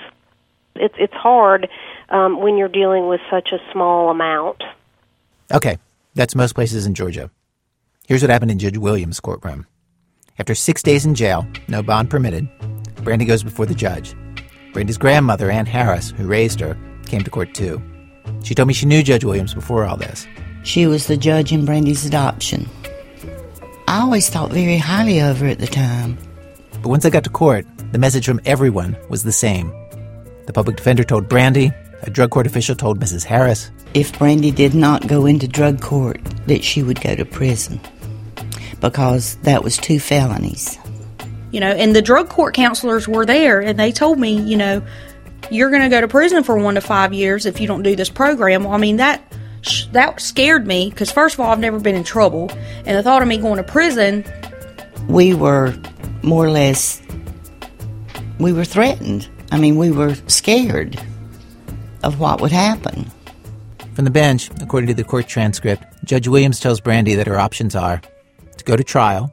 It's it's hard um, when you're dealing with such a small amount. Okay, that's most places in Georgia. Here's what happened in Judge Williams' courtroom. After six days in jail, no bond permitted, Brandy goes before the judge. Brandy's grandmother, Ann Harris, who raised her, came to court too. She told me she knew Judge Williams before all this. She was the judge in Brandy's adoption. I always thought very highly of her at the time. But once I got to court, the message from everyone was the same. The public defender told Brandy, a drug court official told Mrs. Harris. If Brandy did not go into drug court, that she would go to prison because that was two felonies. You know, and the drug court counselors were there and they told me, you know, you're going to go to prison for one to five years if you don't do this program. Well, I mean, that that scared me because first of all, I've never been in trouble, and the thought of me going to prison. We were more or less, we were threatened. I mean, we were scared of what would happen. From the bench, according to the court transcript, Judge Williams tells Brandy that her options are to go to trial,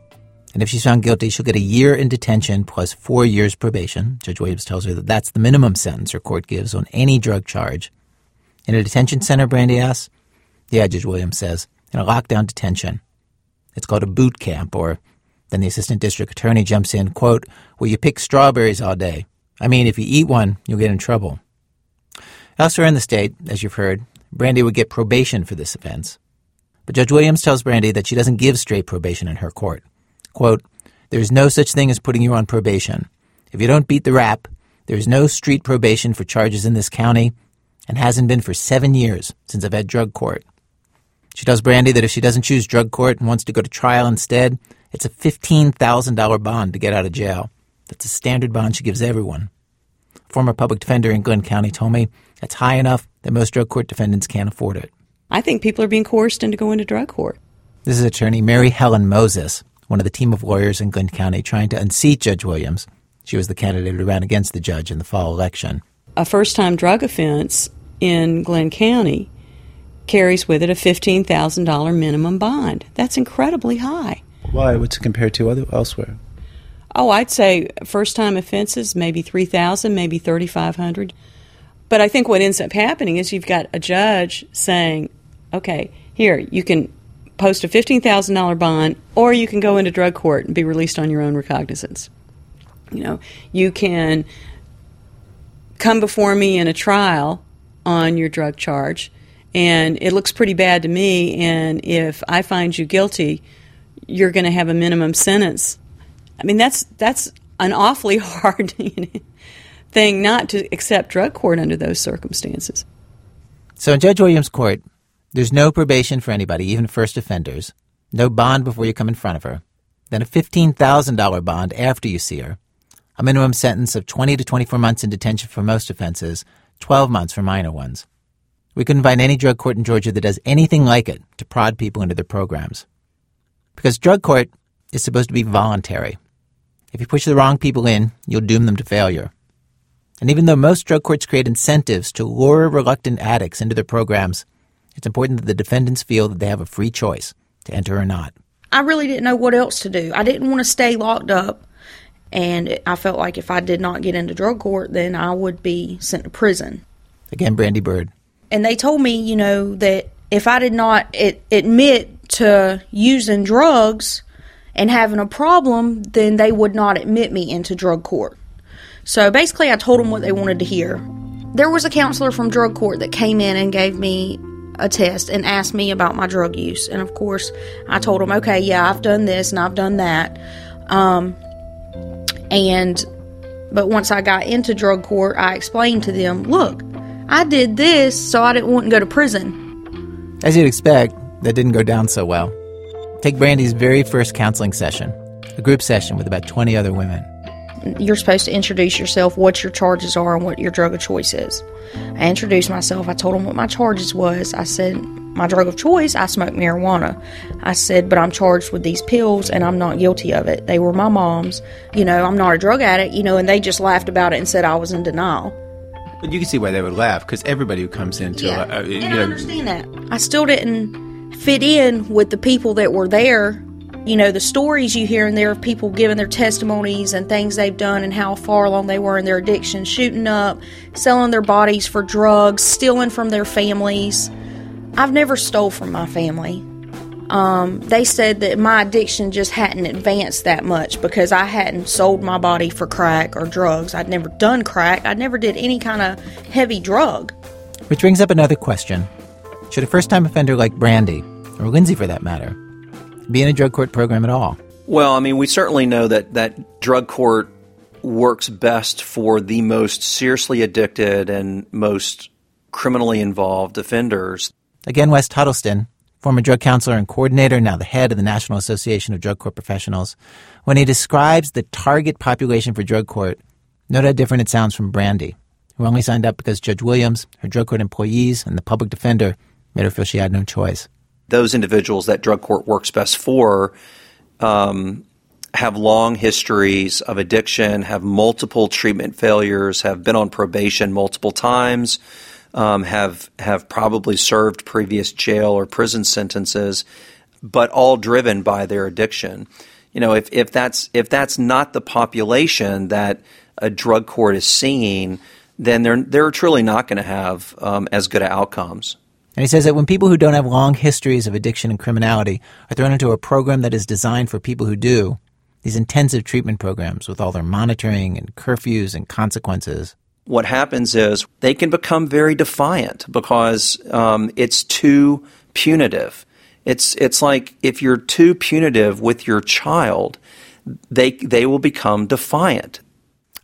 and if she's found guilty, she'll get a year in detention plus four years probation. Judge Williams tells her that that's the minimum sentence her court gives on any drug charge. In a detention center, Brandy asks? Yeah, Judge Williams says, in a lockdown detention. It's called a boot camp, or then the assistant district attorney jumps in, quote, where you pick strawberries all day. I mean, if you eat one, you'll get in trouble. Elsewhere in the state, as you've heard, Brandy would get probation for this offense. But Judge Williams tells Brandy that she doesn't give straight probation in her court. Quote, There's no such thing as putting you on probation. If you don't beat the rap, there's no street probation for charges in this county, and hasn't been for seven years since I've had drug court. She tells Brandy that if she doesn't choose drug court and wants to go to trial instead, it's a $15,000 bond to get out of jail. That's a standard bond she gives everyone. A former public defender in Glynn County told me that's high enough that most drug court defendants can't afford it. I think people are being coerced into going to drug court. This is attorney Mary Helen Moses, one of the team of lawyers in Glynn County trying to unseat Judge Williams. She was the candidate who ran against the judge in the fall election. A first time drug offense in Glynn County carries with it a $15,000 minimum bond. That's incredibly high. Why? What's it compared to other, elsewhere? Oh, I'd say first time offenses, maybe 3000 maybe 3500 But I think what ends up happening is you've got a judge saying, okay, here, you can post a $15,000 bond or you can go into drug court and be released on your own recognizance. You know, you can come before me in a trial on your drug charge and it looks pretty bad to me and if I find you guilty, you're going to have a minimum sentence. I mean, that's that's an awfully hard thing not to accept drug court under those circumstances. So in Judge Williams' court, there's no probation for anybody, even first offenders, no bond before you come in front of her, then a $15,000 bond after you see her, a minimum sentence of 20 to 24 months in detention for most offenses, 12 months for minor ones. We couldn't find any drug court in Georgia that does anything like it to prod people into their programs. Because drug court is supposed to be voluntary. If you push the wrong people in, you'll doom them to failure. And even though most drug courts create incentives to lure reluctant addicts into their programs, it's important that the defendants feel that they have a free choice to enter or not. I really didn't know what else to do. I didn't want to stay locked up, and I felt like if I did not get into drug court, then I would be sent to prison. Again, Brandy Bird. And they told me, you know, that if I did not admit to using drugs and having a problem, then they would not admit me into drug court. So basically, I told them what they wanted to hear. There was a counselor from drug court that came in and gave me a test and asked me about my drug use. And of course, I told him, okay, yeah, I've done this and I've done that. Um, and, but once I got into drug court, I explained to them, look, I did this so I didn't want to go to prison. As you'd expect, that didn't go down so well. Take Brandy's very first counseling session, a group session with about 20 other women. You're supposed to introduce yourself, what your charges are, and what your drug of choice is. I introduced myself. I told them what my charges was. I said, my drug of choice, I smoke marijuana. I said, but I'm charged with these pills and I'm not guilty of it. They were my mom's. You know, I'm not a drug addict, you know, and they just laughed about it and said I was in denial. But you can see why they would laugh because everybody who comes into Yeah, uh, you and know, I understand that. I still didn't fit in with the people that were there. You know, the stories you hear in there of people giving their testimonies and things they've done and how far along they were in their addiction, shooting up, selling their bodies for drugs, stealing from their families. I've never stole from my family. Um, they said that my addiction just hadn't advanced that much because I hadn't sold my body for crack or drugs. I'd never done crack. I never did any kind of heavy drug. Which brings up another question. Should a first time offender like Brandy, or Lindsay for that matter, be in a drug court program at all? Well, I mean, we certainly know that, that drug court works best for the most seriously addicted and most criminally involved offenders. Again, West Huddleston, former drug counselor and coordinator, now the head of the National Association of Drug Court Professionals, when he describes the target population for drug court, note how different it sounds from Brandy, who only signed up because Judge Williams, her drug court employees, and the public defender made her feel she had no choice. Those individuals that drug court works best for um, have long histories of addiction, have multiple treatment failures, have been on probation multiple times, um, have have probably served previous jail or prison sentences, but all driven by their addiction. You know, if, if that's if that's not the population that a drug court is seeing, then they're they're truly not going to have um, as good outcomes. And he says that when people who don't have long histories of addiction and criminality are thrown into a program that is designed for people who do, these intensive treatment programs with all their monitoring and curfews and consequences. What happens is they can become very defiant because um, it's too punitive. It's it's like if you're too punitive with your child, they they will become defiant.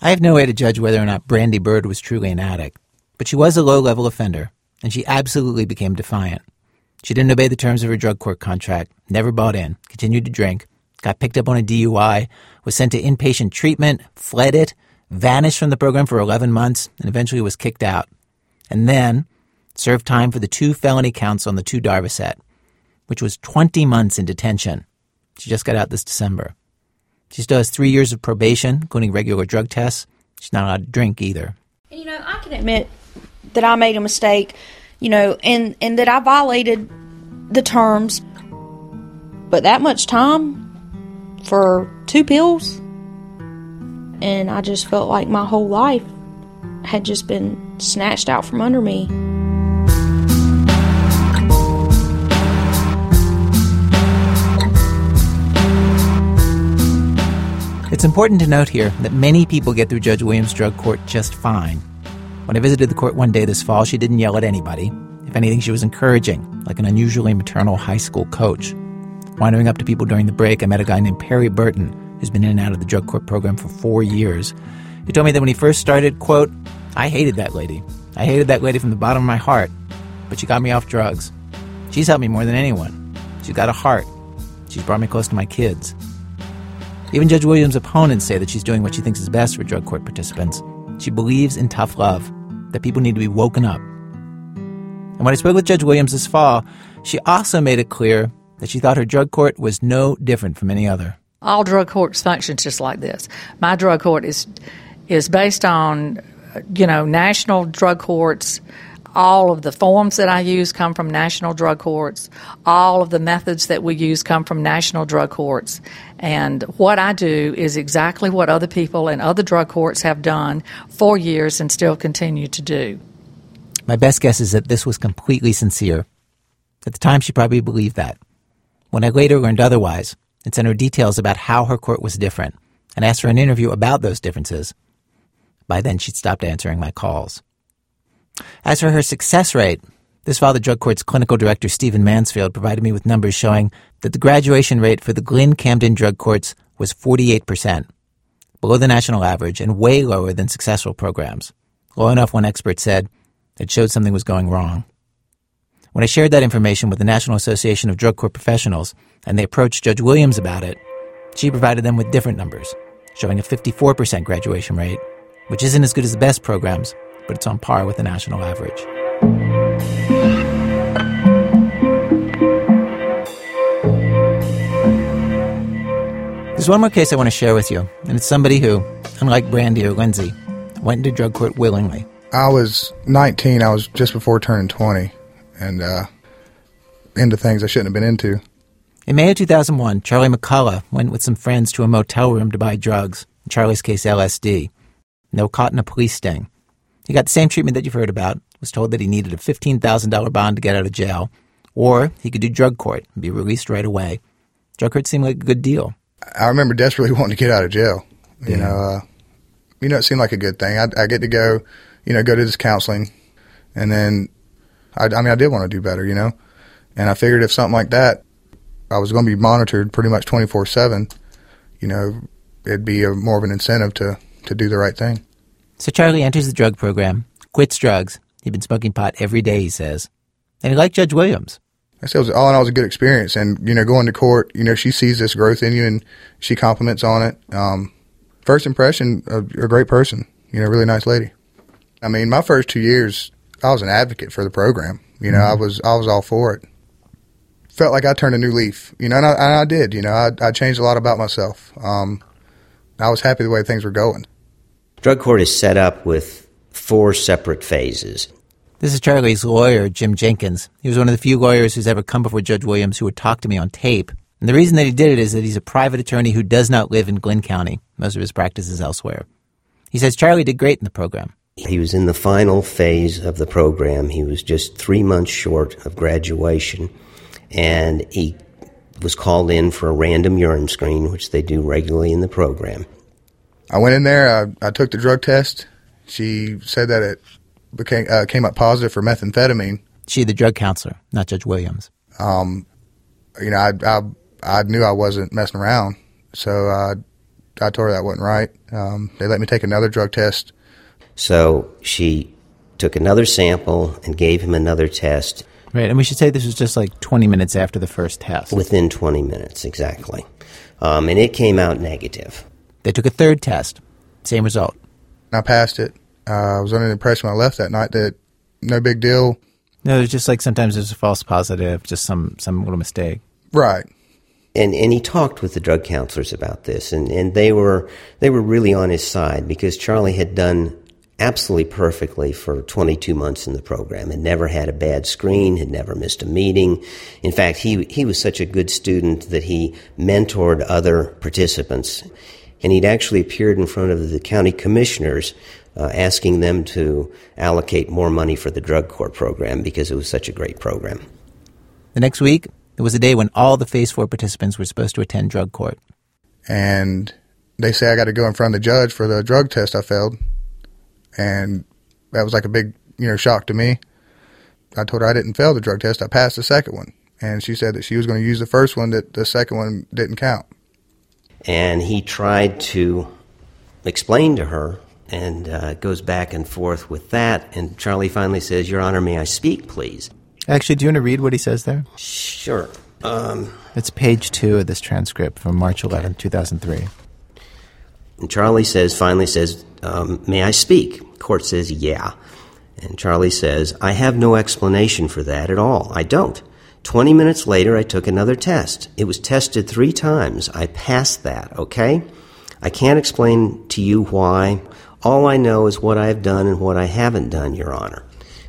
I have no way to judge whether or not Brandy Bird was truly an addict, but she was a low level offender, and she absolutely became defiant. She didn't obey the terms of her drug court contract, never bought in, continued to drink, got picked up on a DUI, was sent to inpatient treatment, fled it, vanished from the program for 11 months, and eventually was kicked out. And then served time for the two felony counts on the two Darvocet, which was 20 months in detention. She just got out this December. She still has three years of probation, including regular drug tests. She's not allowed to drink either. And you know, I can admit that I made a mistake, you know, and and that I violated the terms. But that much time for two pills. And I just felt like my whole life had just been snatched out from under me. It's important to note here that many people get through Judge Williams' drug court just fine. When I visited the court one day this fall, she didn't yell at anybody. If anything, she was encouraging, like an unusually maternal high school coach. Wandering up to people during the break, I met a guy named Perry Burton, who's been in and out of the drug court program for four years. He told me that when he first started, quote, I hated that lady. I hated that lady from the bottom of my heart, but she got me off drugs. She's helped me more than anyone. She's got a heart. She's brought me close to my kids. Even Judge Williams' opponents say that she's doing what she thinks is best for drug court participants. She believes in tough love, that people need to be woken up. And when I spoke with Judge Williams this fall, she also made it clear that she thought her drug court was no different from any other. All drug courts function just like this. My drug court is is based on, you know, national drug courts all of the forms that I use come from national drug courts. All of the methods that we use come from national drug courts. And what I do is exactly what other people in other drug courts have done for years and still continue to do. My best guess is that this was completely sincere. At the time, she probably believed that. When I later learned otherwise and sent her details about how her court was different and asked for an interview about those differences, by then she'd stopped answering my calls. As for her success rate, this fall the drug court's clinical director, Stephen Mansfield, provided me with numbers showing that the graduation rate for the Glynn Camden drug courts was 48%, below the national average and way lower than successful programs. Low enough, one expert said, it showed something was going wrong. When I shared that information with the National Association of Drug Court Professionals and they approached Judge Williams about it, she provided them with different numbers, showing a 54% graduation rate, which isn't as good as the best programs, but it's on par with the national average. There's one more case I want to share with you, and it's somebody who, unlike Brandy or Lindsay, went into drug court willingly. I was 19. I was just before turning 20, and uh, into things I shouldn't have been into. In May of 2001, Charlie McCullough went with some friends to a motel room to buy drugs, in Charlie's case LSD. They were caught in a police sting. He got the same treatment that you've heard about, was told that he needed a $15,000 bond to get out of jail, Or he could do drug court and be released right away. Drug court seemed like a good deal. I remember desperately wanting to get out of jail. You Yeah. know, uh, you know, it seemed like a good thing. I, I get to go, you know, go to this counseling, and then, I, I mean, I did want to do better, you know, and I figured if something like that, I was going to be monitored pretty much twenty four seven. You know, it'd be a, more of an incentive to to do the right thing. So Charlie enters the drug program, quits drugs. He'd been smoking pot every day, he says. And he liked Judge Williams. I said it was all in all it was a good experience, and you know, going to court, you know, she sees this growth in you, and she compliments on it. Um, first impression, a, a great person, you know, really nice lady. I mean, my first two years, I was an advocate for the program. You know, I was I was all for it. Felt like I turned a new leaf, you know, and I, and I did. You know, I, I changed a lot about myself. Um, I was happy the way things were going. Drug court is set up with four separate phases. This is Charlie's lawyer, Jim Jenkins. He was one of the few lawyers who's ever come before Judge Williams who would talk to me on tape. And the reason that he did it is that he's a private attorney who does not live in Glynn County. Most of his practice is elsewhere. He says Charlie did great in the program. He was in the final phase of the program. He was just three months short of graduation, and he was called in for a random urine screen, which they do regularly in the program. I went in there. I, I took the drug test. She said that it became uh, came up positive for methamphetamine. She, the drug counselor, not Judge Williams. Um, you know, I, I I knew I wasn't messing around, so I I told her that wasn't right. Um, they let me take another drug test. So she took another sample and gave him another test Right, and we should say this was just like 20 minutes after the first test. within 20 minutes, exactly. Um, and it came out negative. They took a third test. Same result. I passed it. Uh, I was under the impression when I left that night that no big deal. No, there's just like sometimes there's a false positive, just some some little mistake. Right. And and he talked with the drug counselors about this, and, and they were they were really on his side because Charlie had done absolutely perfectly for 22 months in the program, had never had a bad screen, had never missed a meeting. In fact, he he was such a good student that he mentored other participants, and he'd actually appeared in front of the county commissioners. Uh, asking them to allocate more money for the drug court program because it was such a great program. The next week, there was a day when all the Phase 4 participants were supposed to attend drug court. And they say I got to go in front of the judge for the drug test I failed, and that was like a big you know shock to me. I told her I didn't fail the drug test. I passed the second one, and she said that she was going to use the first one. That the second one didn't count. And he tried to explain to her and uh, goes back and forth with that. And charlie finally says your honor may i speak please? Actually, do you want to read what he says there? sure. Um, It's page two of this transcript from March 11, 2003. and charlie says finally says um, may i speak? Court says yeah. And charlie says i have no explanation for that at all. I don't 20 minutes later i took another test it was tested three times i passed that okay i can't explain to you why all i know is what i've done and what i haven't done your honor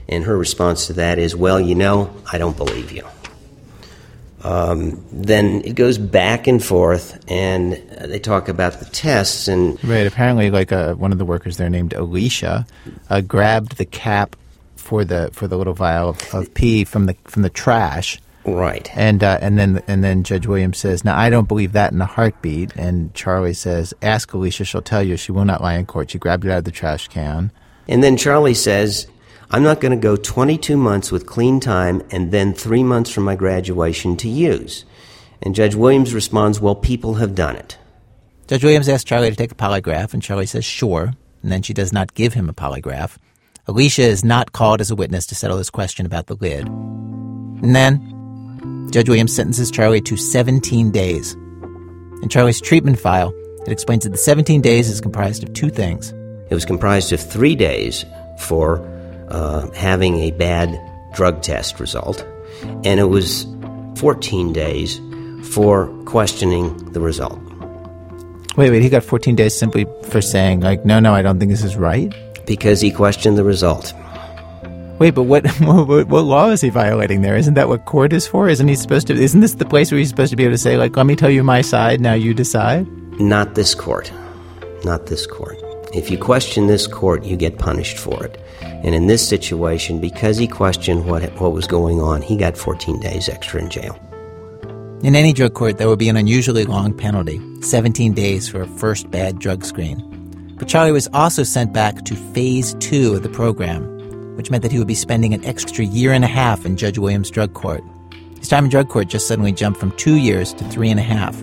and her response to that is well you know i don't believe you um, then it goes back and forth, and they talk about the tests, and Right. Apparently, like uh, one of the workers there named Alicia uh, grabbed the cap for the for the little vial of, of pee from the from the trash. Right. And uh, and then and then Judge Williams says, "Now I don't believe that in a heartbeat." And Charlie says, "Ask Alicia; she'll tell you. She will not lie in court. She grabbed it out of the trash can." And then Charlie says, I'm not going to go 22 months with clean time and then three months from my graduation to use. And Judge Williams responds, Well, people have done it. Judge Williams asks Charlie to take a polygraph, and Charlie says, "Sure." And then she does not give him a polygraph. Alicia is not called as a witness to settle this question about the lid. And then Judge Williams sentences Charlie to 17 days. In Charlie's treatment file, it explains that the 17 days is comprised of two things. It was comprised of three days for uh, having a bad drug test result, and it was 14 days for questioning the result. Wait, wait, he got 14 days simply for saying, like, no, no, I don't think this is right? Because he questioned the result. Wait, but what, what what law is he violating there? Isn't that what court is for? Isn't he supposed to? Isn't this the place where he's supposed to be able to say, like, let me tell you my side, now you decide? Not this court. Not this court. If you question this court, you get punished for it. And in this situation, because he questioned what, what was going on, he got 14 days extra in jail. In any drug court, there would be an unusually long penalty 17 days for a first bad drug screen. But Charlie was also sent back to phase two of the program, which meant that he would be spending an extra year and a half in Judge Williams' drug court. His time in drug court just suddenly jumped from two years to three and a half.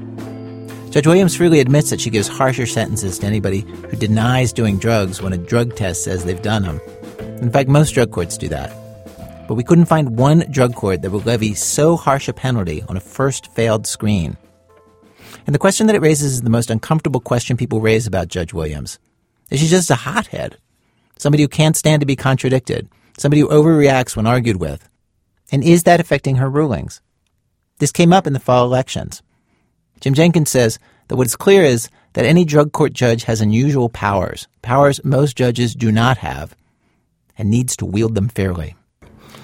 Judge Williams freely admits that she gives harsher sentences to anybody who denies doing drugs when a drug test says they've done them. In fact, most drug courts do that. But we couldn't find one drug court that would levy so harsh a penalty on a first failed screen. And the question that it raises is the most uncomfortable question people raise about Judge Williams. Is she just a hothead? Somebody who can't stand to be contradicted? Somebody who overreacts when argued with? And is that affecting her rulings? This came up in the fall elections. Jim Jenkins says that what is clear is that any drug court judge has unusual powers, powers most judges do not have, and needs to wield them fairly.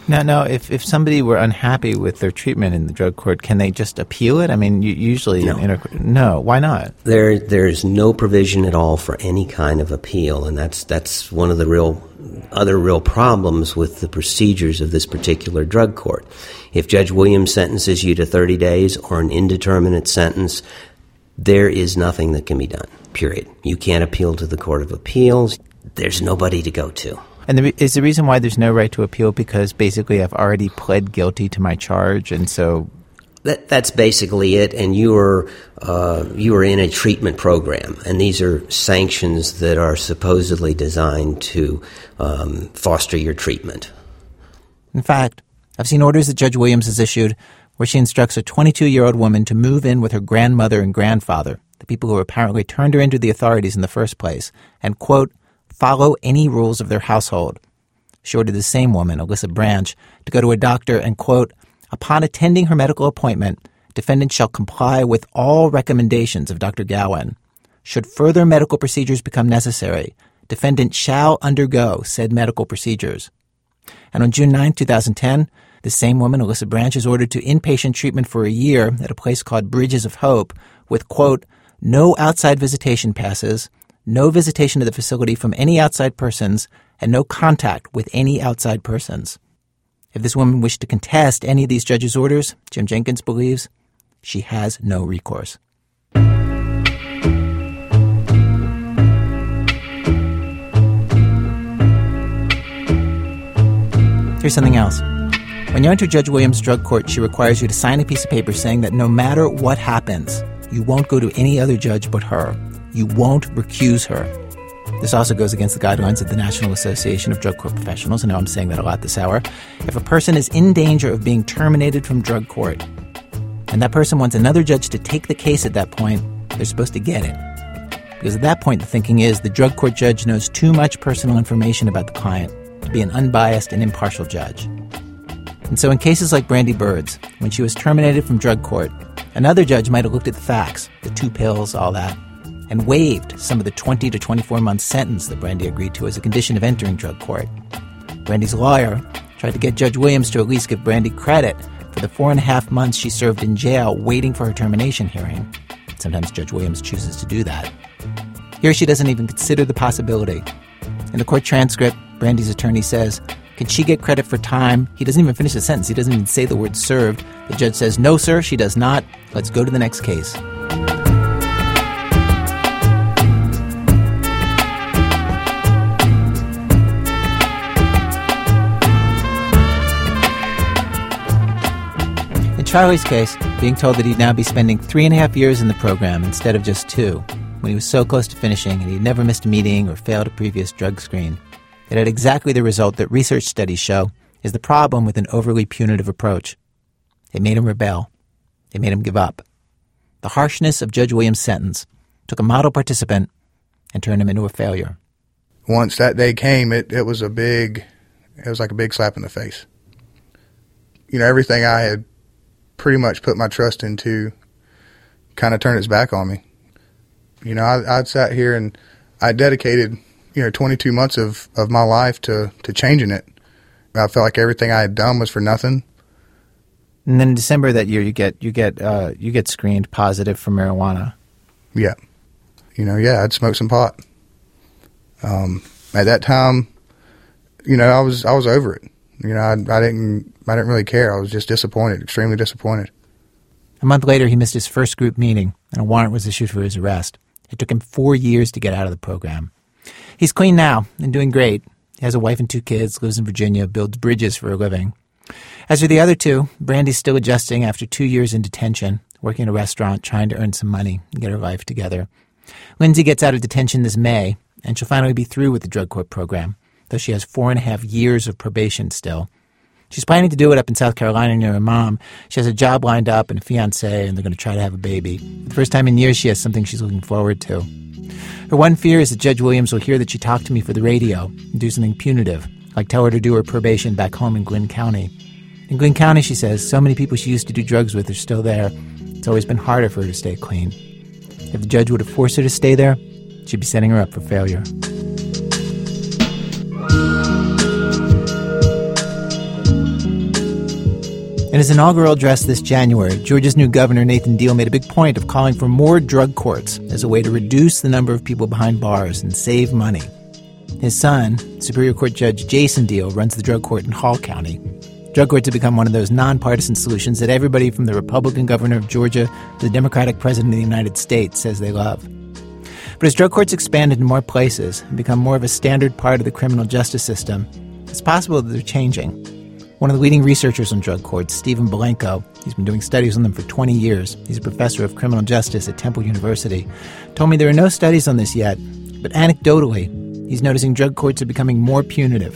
Now, now, if, if somebody were unhappy with their treatment in the drug court, can they just appeal it? I mean, usually, no. In a, no. Why not? There, there's no provision at all for any kind of appeal, and that's that's one of the real other real problems with the procedures of this particular drug court. If Judge Williams sentences you to 30 days or an indeterminate sentence, there is nothing that can be done. Period. You can't appeal to the Court of Appeals. There's nobody to go to. And the, is the reason why there's no right to appeal because basically I've already pled guilty to my charge, and so that, that's basically it. And you are uh, you are in a treatment program, and these are sanctions that are supposedly designed to um, foster your treatment. In fact, I've seen orders that Judge Williams has issued where she instructs a 22 year old woman to move in with her grandmother and grandfather, the people who apparently turned her into the authorities in the first place, and quote follow any rules of their household. She ordered the same woman, Alyssa Branch, to go to a doctor and, quote, upon attending her medical appointment, defendant shall comply with all recommendations of Dr. Gowan. Should further medical procedures become necessary, defendant shall undergo said medical procedures. And on June 9, 2010, the same woman, Alyssa Branch, is ordered to inpatient treatment for a year at a place called Bridges of Hope with, quote, no outside visitation passes, no visitation to the facility from any outside persons, and no contact with any outside persons. If this woman wished to contest any of these judges' orders, Jim Jenkins believes she has no recourse. Here's something else. When you enter Judge Williams' drug court, she requires you to sign a piece of paper saying that no matter what happens, you won't go to any other judge but her you won't recuse her. This also goes against the guidelines of the National Association of Drug Court Professionals. I know I'm saying that a lot this hour. If a person is in danger of being terminated from drug court, and that person wants another judge to take the case at that point, they're supposed to get it. Because at that point, the thinking is the drug court judge knows too much personal information about the client to be an unbiased and impartial judge. And so, in cases like Brandy Bird's, when she was terminated from drug court, another judge might have looked at the facts, the two pills, all that, and waived some of the 20 to 24 month sentence that Brandy agreed to as a condition of entering drug court. Brandy's lawyer tried to get Judge Williams to at least give Brandy credit for the four and a half months she served in jail waiting for her termination hearing. Sometimes Judge Williams chooses to do that. Here she doesn't even consider the possibility. In the court transcript, Brandy's attorney says, Can she get credit for time? He doesn't even finish the sentence. He doesn't even say the word served. The judge says, No, sir, she does not. Let's go to the next case. Charlie's case, being told that he'd now be spending three and a half years in the program instead of just two, when he was so close to finishing and he'd never missed a meeting or failed a previous drug screen. It had exactly the result that research studies show is the problem with an overly punitive approach. It made him rebel. It made him give up. The harshness of Judge Williams' sentence took a model participant and turned him into a failure. Once that day came, it, it was a big, it was like a big slap in the face. You know, everything I had pretty much put my trust into kind of turned its back on me. You know, I, I'd sat here and I dedicated, you know, 22 months of, of my life to, to changing it. I felt like everything I had done was for nothing. And then in December that year, you get you get uh, you get screened positive for marijuana. Yeah, you know, yeah, I'd smoked some pot. Um, at that time, you know, I was I was over it. You know, I, I didn't I didn't really care. I was just disappointed, extremely disappointed. A month later, he missed his first group meeting, and a warrant was issued for his arrest. It took him four years to get out of the program. He's clean now and doing great. He has a wife and two kids, lives in Virginia, builds bridges for a living. As for the other two, Brandy's still adjusting after two years in detention, working in a restaurant, trying to earn some money and get her life together. Lindsay gets out of detention this May, and she'll finally be through with the drug court program, though she has four and a half years of probation still. She's planning to do it up in South Carolina near her mom. She has a job lined up and a fiance, and they're going to try to have a baby. For the first time in years, she has something she's looking forward to. Her one fear is that Judge Williams will hear that she talked to me for the radio and do something punitive, like tell her to do her probation back home in Glynn County. In Glynn County, she says, so many people she used to do drugs with are still there. It's always been harder for her to stay clean. If the judge would have forced her to stay there, she'd be setting her up for failure. In his inaugural address this January, Georgia's new governor, Nathan Deal, made a big point of calling for more drug courts as a way to reduce the number of people behind bars and save money. His son, Superior Court Judge Jason Deal, runs the drug court in Hall County. Drug courts have become one of those nonpartisan solutions that everybody from the Republican governor of Georgia to the Democratic president of the United States says they love. But as drug courts expand into more places and become more of a standard part of the criminal justice system, it's possible that they're changing. One of the leading researchers on drug courts, Stephen Belenko, he's been doing studies on them for 20 years. He's a professor of criminal justice at Temple University. Told me there are no studies on this yet, but anecdotally, he's noticing drug courts are becoming more punitive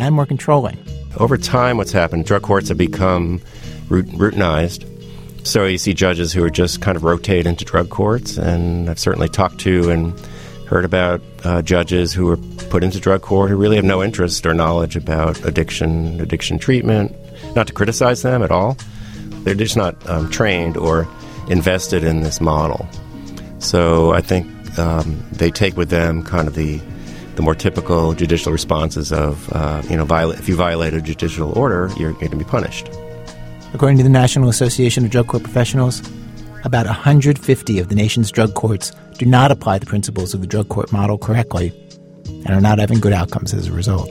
and more controlling. Over time, what's happened, drug courts have become routinized. So you see judges who are just kind of rotate into drug courts, and I've certainly talked to and heard about uh, judges who were put into drug court who really have no interest or knowledge about addiction, addiction treatment. Not to criticize them at all, they're just not um, trained or invested in this model. So I think um, they take with them kind of the the more typical judicial responses of, uh, you know, viola- if you violate a judicial order, you're, you're going to be punished. According to the National Association of Drug Court Professionals, about 150 of the nation's drug courts do not apply the principles of the drug court model correctly and are not having good outcomes as a result.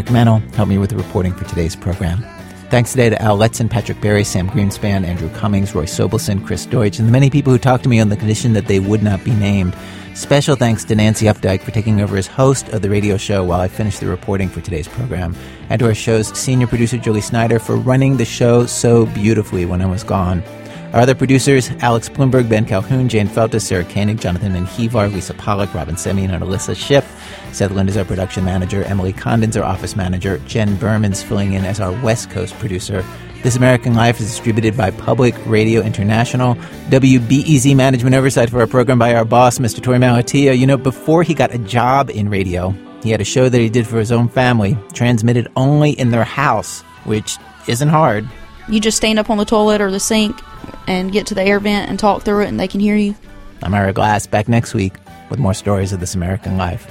Eric Mennel helped me with the reporting for today's program. Thanks today to Al Letson, Patrick Berry, Sam Greenspan, Andrew Cummings, Roy Sobelson, Chris Deutsch, and the many people who talked to me on the condition that they would not be named. Special thanks to Nancy Updike for taking over as host of the radio show while I finished the reporting for today's program, and to our show's senior producer, Julie Snyder, for running the show so beautifully when I was gone. Our other producers, Alex Blumberg, Ben Calhoun, Jane Feltus, Sarah Koenig, Jonathan Menjivar, Lisa Pollock, Robin Semien, and Alyssa Shipp. Seth Lind is our production manager. Emily Condon's our office manager. Jen Berman's filling in as our West Coast producer. This American Life is distributed by Public Radio International. WBEZ management oversight for our program by our boss, Mr. Torey Malatia. You know, before he got a job in radio, he had a show that he did for his own family, transmitted only in their house, which isn't hard. You just stand up on the toilet or the sink and get to the air vent and talk through it, and they can hear you. I'm Ira Glass, back next week with more stories of this American life.